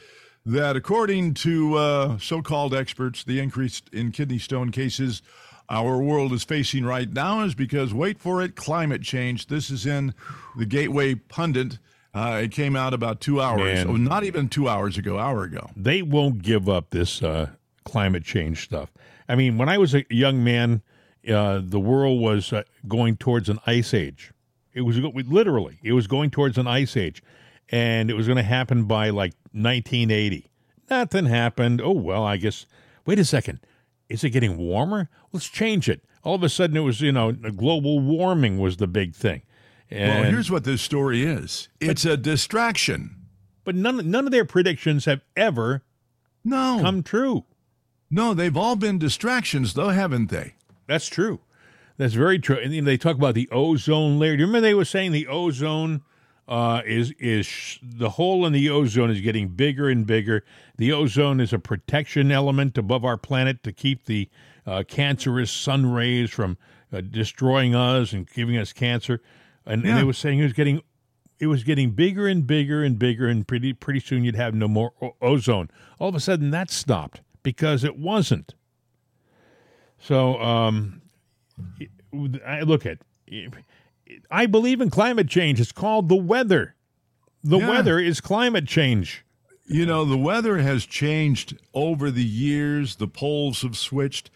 that according to uh, so-called experts, the increase in kidney stone cases our world is facing right now is because wait for it, climate change. This is in the Gateway Pundit. Uh, it came out about two hours, oh, not even two hours ago, hour ago. they won't give up this uh, climate change stuff. I mean, when I was a young man, uh, the world was uh, going towards an ice age. It was literally, it was going towards an ice age, and it was going to happen by like 1980. Nothing happened. Oh well, I guess. Wait a second, is it getting warmer? Let's change it. All of a sudden, it was you know global warming was the big thing. And, Well, here's what this story is. It's a distraction. but none none of their predictions have ever No, come true. no, they've all been distractions, though, haven't they? That's true. That's very true. And then they talk about the ozone layer. Do you remember they were saying the ozone uh, is is sh- the hole in the ozone is getting bigger and bigger. The ozone is a protection element above our planet to keep the uh, cancerous sun rays from uh, destroying us and giving us cancer. And, and Yeah. they were saying it was getting it was getting bigger and bigger and bigger, and pretty pretty soon you'd have no more o- ozone. All of a sudden, that stopped because it wasn't. So, um, I look at. I believe in climate change. It's called the weather. The Yeah. weather is climate change. You know, the weather has changed over the years. The poles have switched.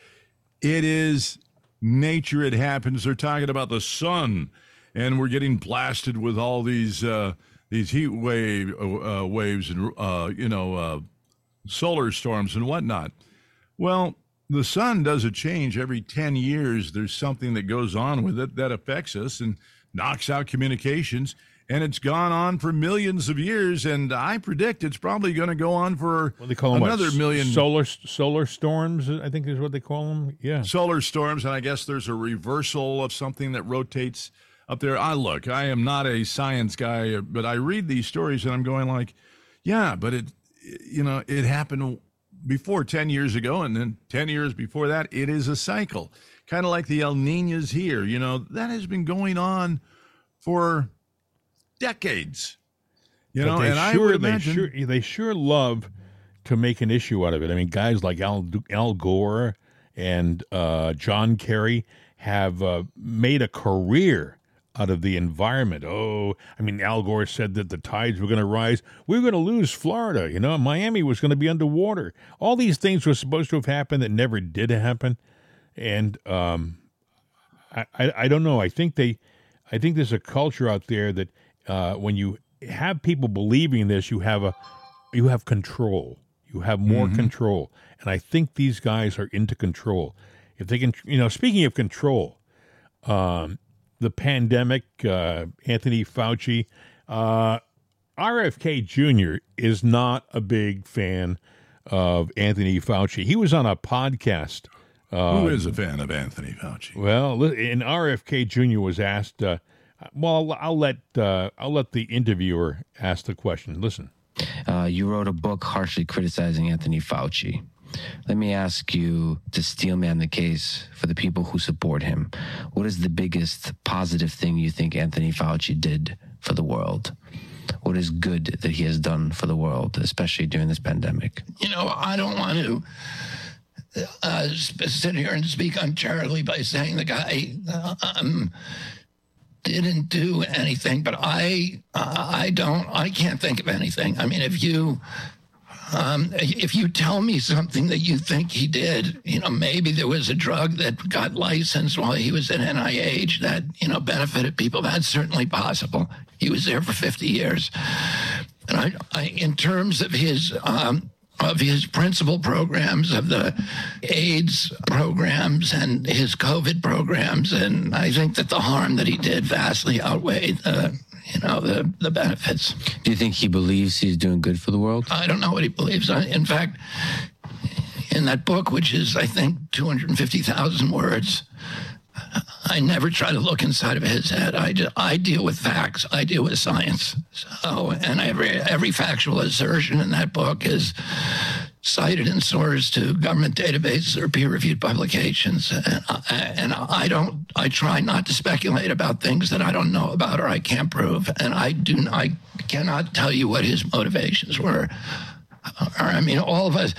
It is nature. It happens. They're talking about the sun, and we're getting blasted with all these uh, these heat wave uh, waves and uh, you know uh, solar storms and whatnot. Well, the sun does a change every 10 years. There's something that goes on with it that affects us and knocks out communications. And it's gone on for millions of years. And I predict it's probably going to go on for What they call them? another million solar solar storms. I think is what they call them. Yeah. solar storms. And I guess there's a reversal of something that rotates up there. I look, I am not a science guy, but I read these stories and I'm going like, yeah, but it, you know, it happened before 10 years ago and then 10 years before that it is a cycle kind of like the el ninos here you know that has been going on for decades you But know and i sure, would they sure they sure love to make an issue out of it. I mean, guys like Al Al Gore and uh, John Kerry have uh, made a career out of the environment. Oh, I mean, Al Gore said that the tides were going to rise. We were going to lose Florida. You know, Miami was going to be underwater. All these things were supposed to have happened that never did happen. And um, I, I, I don't know. I think they, I think there's a culture out there that uh, when you have people believing this, you have a, you have control. You have more control, and I think these guys are into control. If they can, you know, speaking of control, um, the pandemic, uh, Anthony Fauci, uh, RFK Jr. is not a big fan of Anthony Fauci. He was on a podcast. Who is a fan of Anthony Fauci? Well, li- and RFK Jr. was asked. Uh, well, I'll let uh, I'll let the interviewer ask the question. Listen. Uh, you wrote a book harshly criticizing Anthony Fauci. Let me ask you to steelman the case for the people who support him. What is the biggest positive thing you think Anthony Fauci did for the world? What is good that he has done for the world, especially during this pandemic? you know, I don't want to uh, sit here and speak uncharitably by saying the guy um, didn't do anything, but I, I don't, I can't think of anything. I mean, if you, um, if you tell me something that you think he did, you know, maybe there was a drug that got licensed while he was at NIH that, you know, benefited people. That's certainly possible. He was there for 50 years. And I, I in terms of his, um, of his principal programs, of the AIDS programs and his COVID programs, and I think that the harm that he did vastly outweighed the, you know, the the benefits. Do you think he believes he's doing good for the world? I don't know what he believes. I, in fact, in that book, which is I think 250,000 words, I never try to look inside of his head. I, ju- I deal with facts. I deal with science. So, and every every factual assertion in that book is cited in source to government databases or peer-reviewed publications. And I, and I don't. I try not to speculate about things that I don't know about or I can't prove. And I do. I cannot tell you what his motivations were. Or I mean, all of us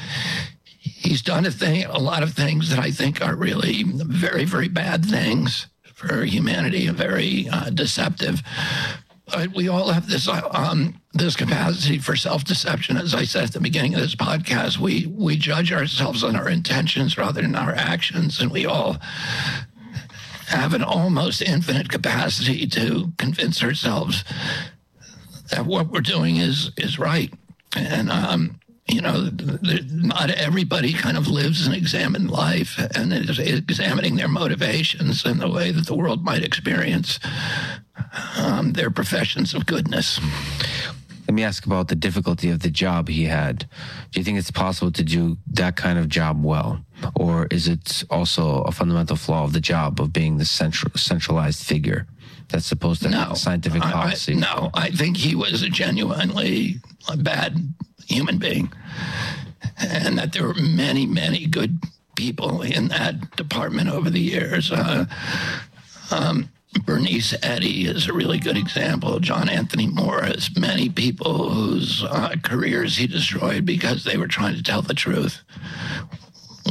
he's done a thing, a lot of things that I think are really very, very bad things for humanity, very uh, deceptive. We all have this uh, um, this capacity for self deception. As I said at the beginning of this podcast, we we judge ourselves on our intentions rather than our actions, and we all have an almost infinite capacity to convince ourselves that what we're doing is is right. And um, you know, not everybody kind of lives an examined life and is examining their motivations and the way that the world might experience um, their professions of goodness. Let me ask about the difficulty of the job he had. Do you think it's possible to do that kind of job well? Or is it also a fundamental flaw of the job of being the central, centralized figure that's supposed to have No, scientific I- I- policy? no, I think he was a genuinely bad human being, and that there were many, many good people in that department over the years. Uh, um, Bernice Eddy is a really good example. John Anthony Morris, many people whose uh, careers he destroyed because they were trying to tell the truth.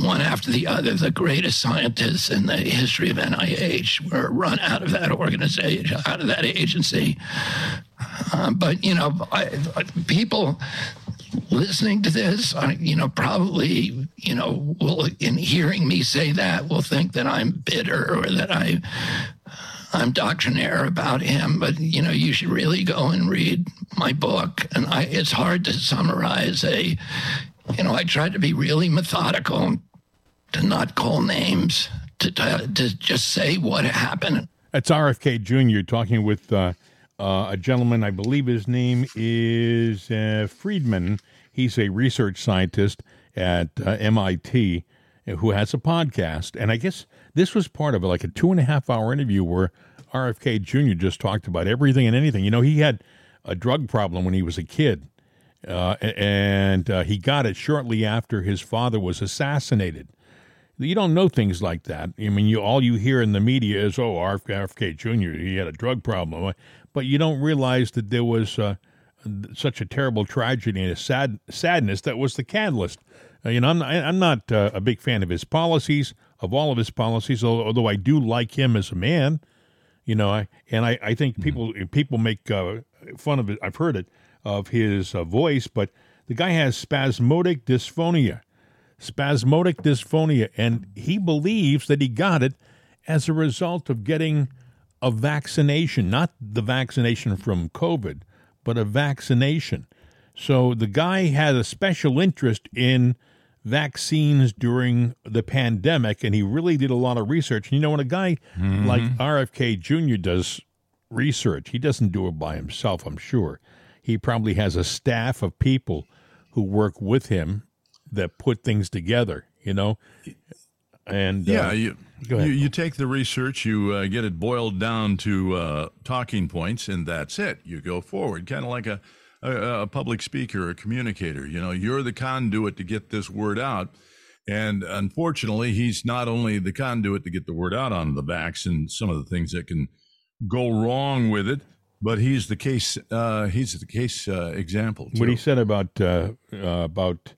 One after the other, the greatest scientists in the history of NIH were run out of that organization, out of that agency. Uh, but you know, I, I- people listening to this, I, you know, probably, you know, will in hearing me say that will think that I'm bitter or that I I'm doctrinaire about him. But you know, you should really go and read my book. And I, it's hard to summarize a, you know, I tried to be really methodical, to not call names, to to, to just say what happened. That's RFK Jr. talking with uh, uh, a gentleman, I believe his name is uh, Fridman. He's a research scientist at uh, MIT who has a podcast. And I guess this was part of like a two and a half hour interview where RFK Jr. just talked about everything and anything. You know, he had a drug problem when he was a kid, uh, and uh, he got it shortly after his father was assassinated you don't know things like that. I mean, you all you hear in the media is, "Oh, RFK, Jr. He had a drug problem," but you don't realize that there was uh, such a terrible tragedy and a sad sadness that was the catalyst. Uh, you know, I'm not, I'm not uh, a big fan of his policies, of all of his policies, although I do like him as a man. You know, I and I, I think people people make uh, fun of it. I've heard it of his uh, voice, but the guy has spasmodic dysphonia spasmodic dysphonia, and he believes that he got it as a result of getting a vaccination, not the vaccination from COVID, but a vaccination. So the guy had a special interest in vaccines during the pandemic, and he really did a lot of research. You know, when a guy like RFK Jr. does research, he doesn't do it by himself, I'm sure. He probably has a staff of people who work with him that put things together, you know? And Yeah, uh, you, go you you take the research, you uh, get it boiled down to uh, talking points, and that's it. You go forward, kind of like a, a a public speaker a communicator. You know, you're the conduit to get this word out. And unfortunately, he's not only the conduit to get the word out on the vax and some of the things that can go wrong with it, but he's the case. Uh, he's the case uh, example. what he said about uh, uh, about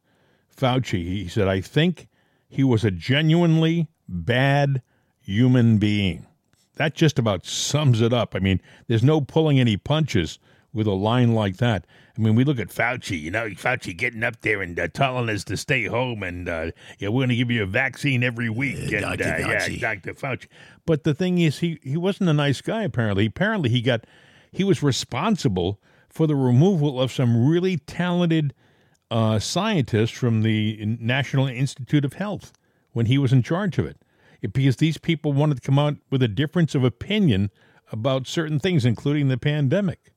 Fauci, he said, "I think he was a genuinely bad human being." That just about sums it up. I mean, there's no pulling any punches with a line like that. I mean, we look at Fauci, you know, Fauci getting up there and uh, telling us to stay home and, uh, yeah, we're going to give you a vaccine every week. and, Dr. uh, yeah, Fauci. Dr. Fauci. But the thing is, he, he wasn't a nice guy, apparently. Apparently, he got, he was responsible for the removal of some really talented uh, scientists from the National Institute of Health when he was in charge of it. It- because these people wanted to come out with a difference of opinion about certain things, including the pandemic.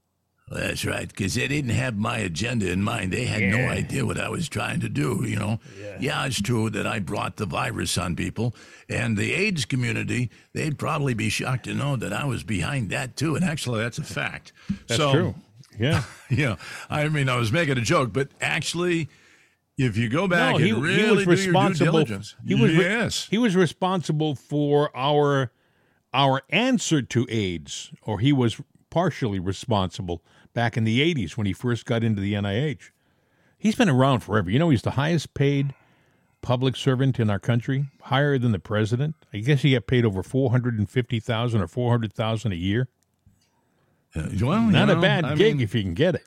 That's right, because they didn't have my agenda in mind. They had no idea what I was trying to do, you know. Yeah. it's true that I brought the virus on people. And the AIDS community, they'd probably be shocked to know that I was behind that, too. And actually, that's a fact. That's so, true. Yeah. *laughs* Yeah, I mean, I was making a joke, but actually, if you go back no, he, and really he was do your due responsible. diligence, He was yes, he was responsible for our our answer to AIDS, or he was partially responsible back in the '80s when he first got into the NIH. He's been around forever. You know, he's the highest paid public servant in our country, higher than the president. I guess he got paid over four hundred and fifty thousand or four hundred thousand a year. Uh, well, Not you a bad I gig mean, if you can get it.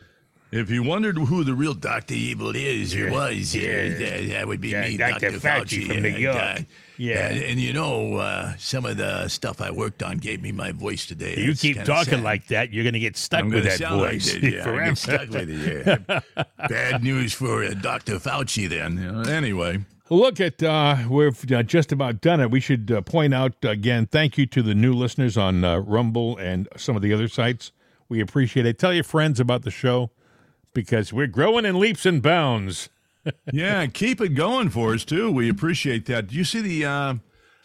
If you wondered who the real Dr. Evil is or was, yeah, that, that would be Yeah, me, Dr. Dr. Fauci from yeah, New York. uh, Yeah. And, and you know, uh, some of the stuff I worked on gave me my voice today. You keep talking sad. like that, you're going to get stuck I'm with that like voice that, yeah, *laughs* forever. stuck with it. Yeah. *laughs* Bad news for uh, Dr. Fauci then. you know, anyway. Look at uh, we've uh, just about done it. We should uh, point out again. Thank you to the new listeners on uh, Rumble and some of the other sites. We appreciate it. Tell your friends about the show because we're growing in leaps and bounds. yeah, *laughs* keep it going for us too. We appreciate that. Do you see the, uh,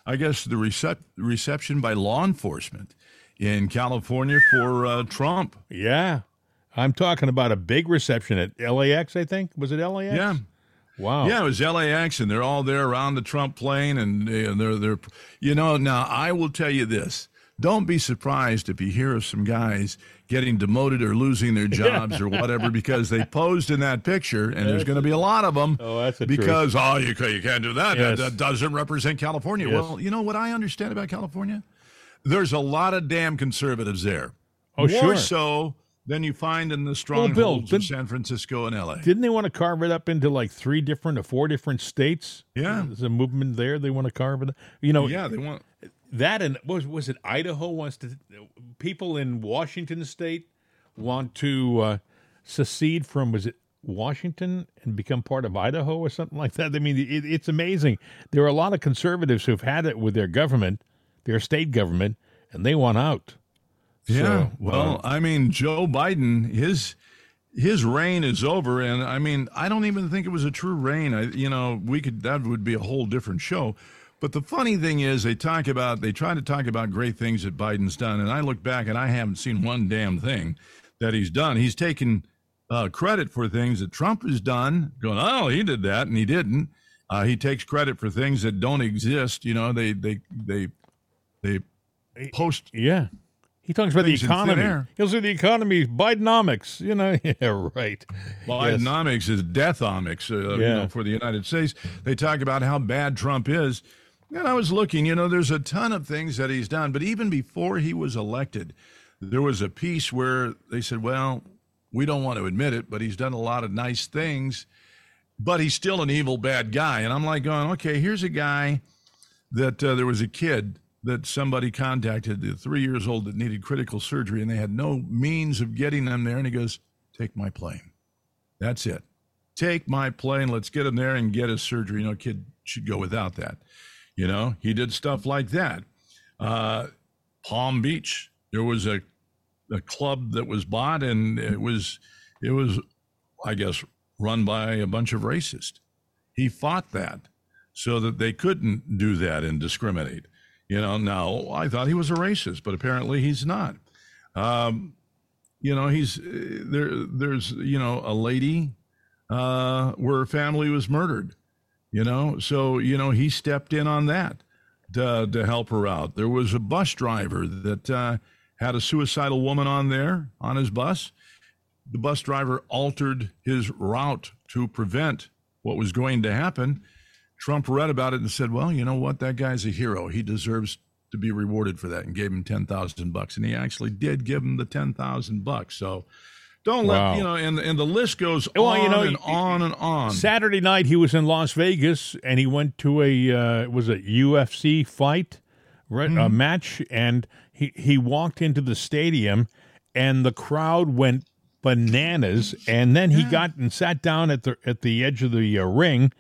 I guess the recep- reception by law enforcement in California for uh, Trump? Yeah, I'm talking about a big reception at LAX. I think was it LAX? Yeah. Wow. Yeah, it was LAX, and they're all there around the Trump plane, and uh, they're they're, you know. Now I will tell you this: don't be surprised if you hear of some guys getting demoted or losing their *laughs* jobs or whatever because they posed in that picture, and there's going to be a lot of them. Oh, that's the truth. because oh, you can't, you can't do that. Yes. that. That doesn't represent California. Yes. Well, you know what I understand about California? There's a lot of damn conservatives there. Oh, More sure. so than you find in the Bill, strongholds of didn't- San Francisco and LA. Didn't they want to carve it up into like three different or four different states? Yeah. There's a movement there. They want to carve it. You know, yeah, they want. That and was was it Idaho wants to people in Washington state want to uh, secede from was it Washington and become part of Idaho or something like that. I mean, it, it's amazing. There are a lot of conservatives who've had it with their government, their state government, and they want out. Yeah. So, well, uh, I mean, Joe Biden, his his reign is over, and I mean, I don't even think it was a true reign. I, you know, we could that would be a whole different show. But the funny thing is, they talk about they try to talk about great things that Biden's done, and I look back and I haven't seen one damn thing that he's done. He's taken uh, credit for things that Trump has done, going, "Oh, he did that," and he didn't. Uh, he takes credit for things that don't exist. You know, they they they they post yeah. He talks about the Things in thin economy. He'll say the economy, Bidenomics. You know, *laughs* yeah, right. Yes. Bidenomics is deathomics uh, you know, for the United States. They talk about how bad Trump is. And I was looking, you know, there's a ton of things that he's done. But even before he was elected, there was a piece where they said, well, we don't want to admit it, but he's done a lot of nice things, but he's still an evil, bad guy. And I'm like, going, okay, here's a guy that uh, there was a kid that somebody contacted, three years old, that needed critical surgery, and they had no means of getting them there. And he goes, take my plane. That's it. Take my plane. Let's get him there and get his surgery. You know, kid should go without that. You know, he did stuff like that. Uh, Palm Beach, there was a a club that was bought, and it was it was, I guess, run by a bunch of racists. He fought that so that they couldn't do that and discriminate. You know, now I thought he was a racist, but apparently he's not. Um, you know, he's there. There's you know a lady uh, where her family was murdered. You know, so you know he stepped in on that to to help her out. There was a bus driver that uh, had a suicidal woman on there on his bus. The bus driver altered his route to prevent what was going to happen. Trump read about it and said, "Well, you know what? That guy's a hero. He deserves to be rewarded for that," and gave him ten thousand bucks. And he actually did give him the ten thousand bucks. So don't Wow. let you know. And and the list goes Well, on you know, and on and on. Saturday night he was in Las Vegas and he went to a uh, it was a UFC fight, right, a match, and he he walked into the stadium, and the crowd went bananas, and then he got and sat down at the at the edge of the uh, ring,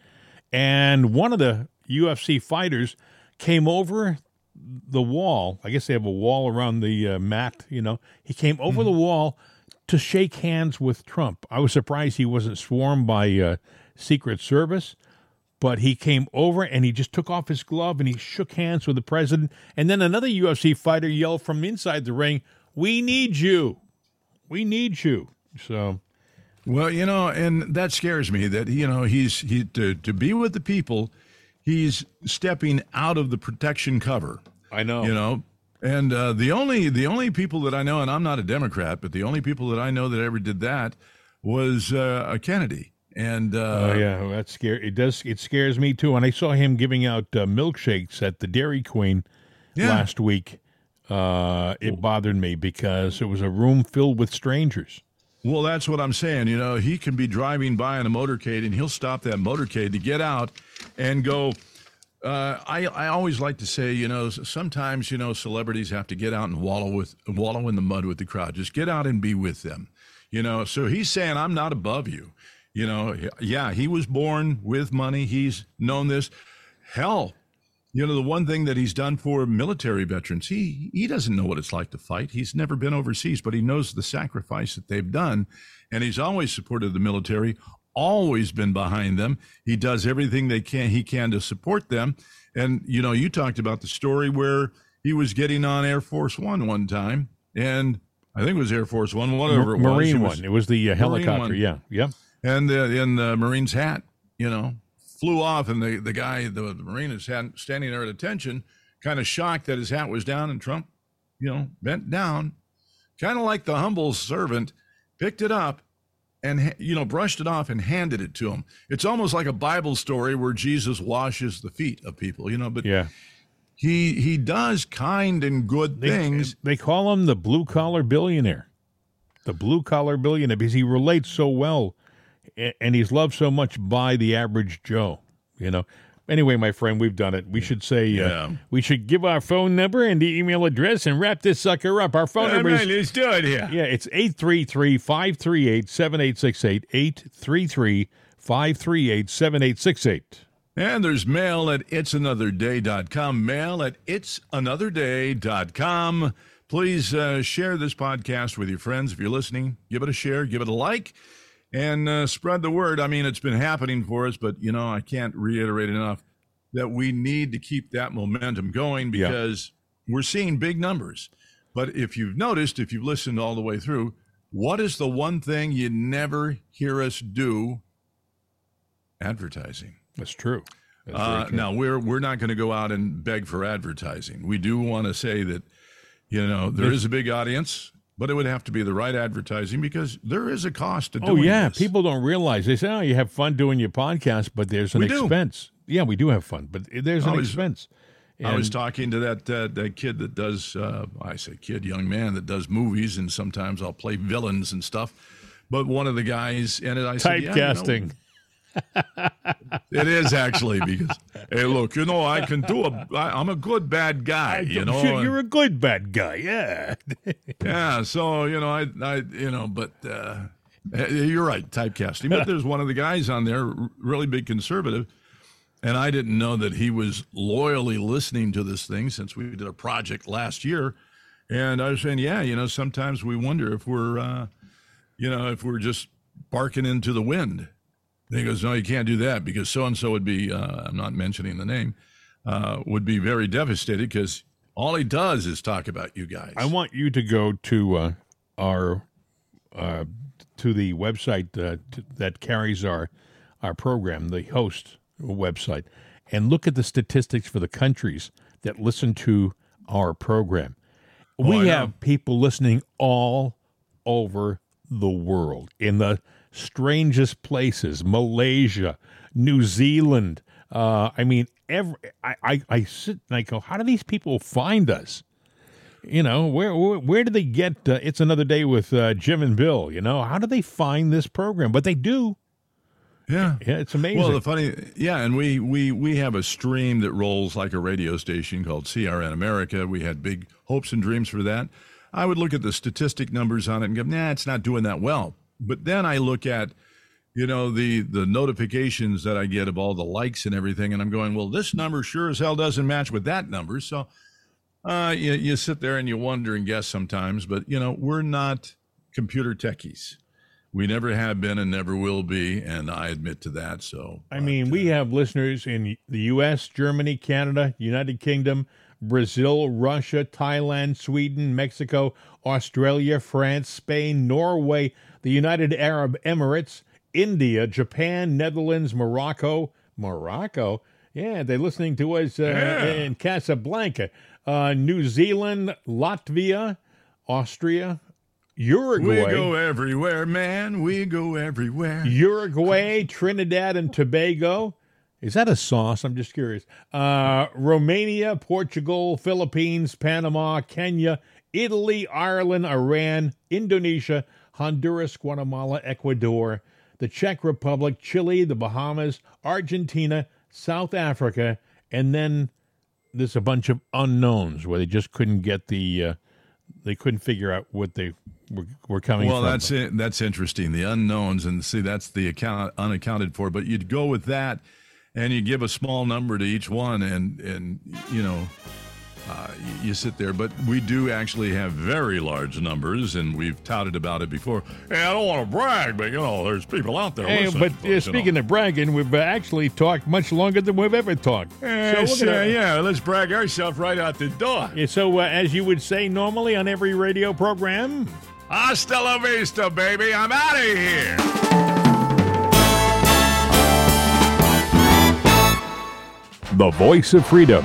and one of the UFC fighters came over the wall. I guess they have a wall around the uh, mat. You know, he came over the wall to shake hands with Trump. I was surprised he wasn't swarmed by uh, Secret Service, but he came over and he just took off his glove and he shook hands with the president. And then another UFC fighter yelled from inside the ring, "We need you, we need you." So Well, you know, and that scares me that you know he's he to to be with the people, he's stepping out of the protection cover. I know. You know, and uh, the only the only people that I know, and I'm not a Democrat, but the only people that I know that ever did that was uh, a Kennedy. And uh, Oh yeah, well, that's scary. It does. It scares me too. And I saw him giving out uh, milkshakes at the Dairy Queen Yeah. last week. Uh, it bothered me because it was a room filled with strangers. Well, that's what I'm saying. You know, he can be driving by in a motorcade and he'll stop that motorcade to get out and go. Uh, I I always like to say, you know, sometimes you know celebrities have to get out and wallow with wallow in the mud with the crowd. Just get out and be with them. You know, so he's saying I'm not above you. You know, yeah, he was born with money. He's known this. Hell, you know, the one thing that he's done for military veterans, he he doesn't know what it's like to fight. He's never been overseas, but he knows the sacrifice that they've done, and he's always supported the military, always been behind them. He does everything they can he can to support them. And you know, you talked about the story where he was getting on Air Force One one time, and I think it was Air Force One, whatever it was. Marine was- one. It was the uh, helicopter. one. Yeah, yeah. and the in the Marine's hat, you know, flew off, and the the guy, the, the Marine is had, standing there at attention, kind of shocked that his hat was down, and Trump, you know, bent down, kind of like the humble servant, picked it up, and you know, brushed it off and handed it to him. It's almost like a Bible story where Jesus washes the feet of people, you know, but Yeah. he he does kind and good They, things. they call him the blue collar billionaire. The blue collar billionaire because he relates so well and he's loved so much by the average Joe, you know. Anyway, my friend, we've done it. We should say, uh, we should give our phone number and the email address and wrap this sucker up. Our phone number is let's do it here. Yeah, it's 833 538 7868. 833 538 7868. And there's mail at itsanotherday.com. Mail at itsanotherday.com. Please uh, share this podcast with your friends if you're listening. Give it a share, give it a like, and uh, spread the word. I mean, it's been happening for us, but you know, I can't reiterate enough that we need to keep that momentum going Yeah. because we're seeing big numbers. But if you've noticed, if you've listened all the way through, what is the one thing you never hear us do? Advertising. That's true. That's Uh, true. now we're we're not going to go out and beg for advertising. We do want to say that you know there is a big audience, but it would have to be the right advertising because there is a cost to doing Oh doing yeah, this. people don't realize. They say, "Oh, you have fun doing your podcast, but there's an We expense." Yeah, we do have fun, but there's an I was- expense. I was talking to that uh, that kid that does uh, I say kid, young man that does movies, and sometimes I'll play villains and stuff. But one of the guys, and I said, yeah, you know, typecasting. It is actually because hey, look, you know, I can do a. I, I'm a good bad guy, you know. You're- you're a good bad guy. Yeah. *laughs* yeah. So you know, I, I, you know, but uh, Uh, You're right, typecasting. But there's one of the guys on there, really big conservative, and I didn't know that he was loyally listening to this thing since we did a project last year. And I was saying, yeah, you know, sometimes we wonder if we're, uh, you know, if we're just barking into the wind. And he goes, no, you can't do that because so and so would be. Uh, I'm not mentioning the name. Uh, would be very devastated because all he does is talk about you guys. I want you to go to uh, our uh, to the website uh, t- that carries our our program, the host website, and look at the statistics for the countries that listen to our program. We know. have people listening all over the world in the strangest places, Malaysia, New Zealand. Uh, I mean, every I, I, I sit and I go, how do these people find us? You know, where where, where do they get? Uh, it's another day with uh, Jim and Bill. You know, how do they find this program? But they do. Yeah. Yeah, it's amazing. Well, the funny, yeah, and we we we have a stream that rolls like a radio station called CRN America. We had big hopes and dreams for that. I would look at the statistic numbers on it and go, nah, it's not doing that well. But then I look at, you know, the the notifications that I get of all the likes and everything, and I'm going, well, this number sure as hell doesn't match with that number. So, uh, you you sit there and you wonder and guess sometimes, but you know, we're not computer techies. We never have been and never will be, and I admit to that. So I mean, we have listeners in the U.S., Germany, Canada, United Kingdom, Brazil, Russia, Thailand, Sweden, Mexico, Australia, France, Spain, Norway, the United Arab Emirates, India, Japan, Netherlands, Morocco. Morocco? Yeah, they're listening to us uh, in Casablanca, uh, New Zealand, Latvia, Austria, Uruguay. We go everywhere, man. We go everywhere. Uruguay, Trinidad and Tobago. Is that a sauce? I'm just curious. Uh, Romania, Portugal, Philippines, Panama, Kenya, Italy, Ireland, Iran, Indonesia, Honduras, Guatemala, Ecuador, the Czech Republic, Chile, the Bahamas, Argentina, South Africa, and then there's a bunch of unknowns where they just couldn't get the, uh, they couldn't figure out what they were, were coming Well, from. that's it. That's interesting. The unknowns, and see, that's the account unaccounted for. But you'd go with that, and you give a small number to each one, and and you know, uh, you, you sit there. But we do actually have very large numbers, and we've touted about it before. Hey, I don't want to brag, but you know, there's people out there. Hey, but to us, uh, you know. speaking of bragging, we've uh, actually talked much longer than we've ever talked. Yeah, so, we're yeah, let's brag ourselves right out the door. Yeah, so uh, as you would say normally on every radio program, Hasta la vista, baby. I'm out of here. the voice of freedom,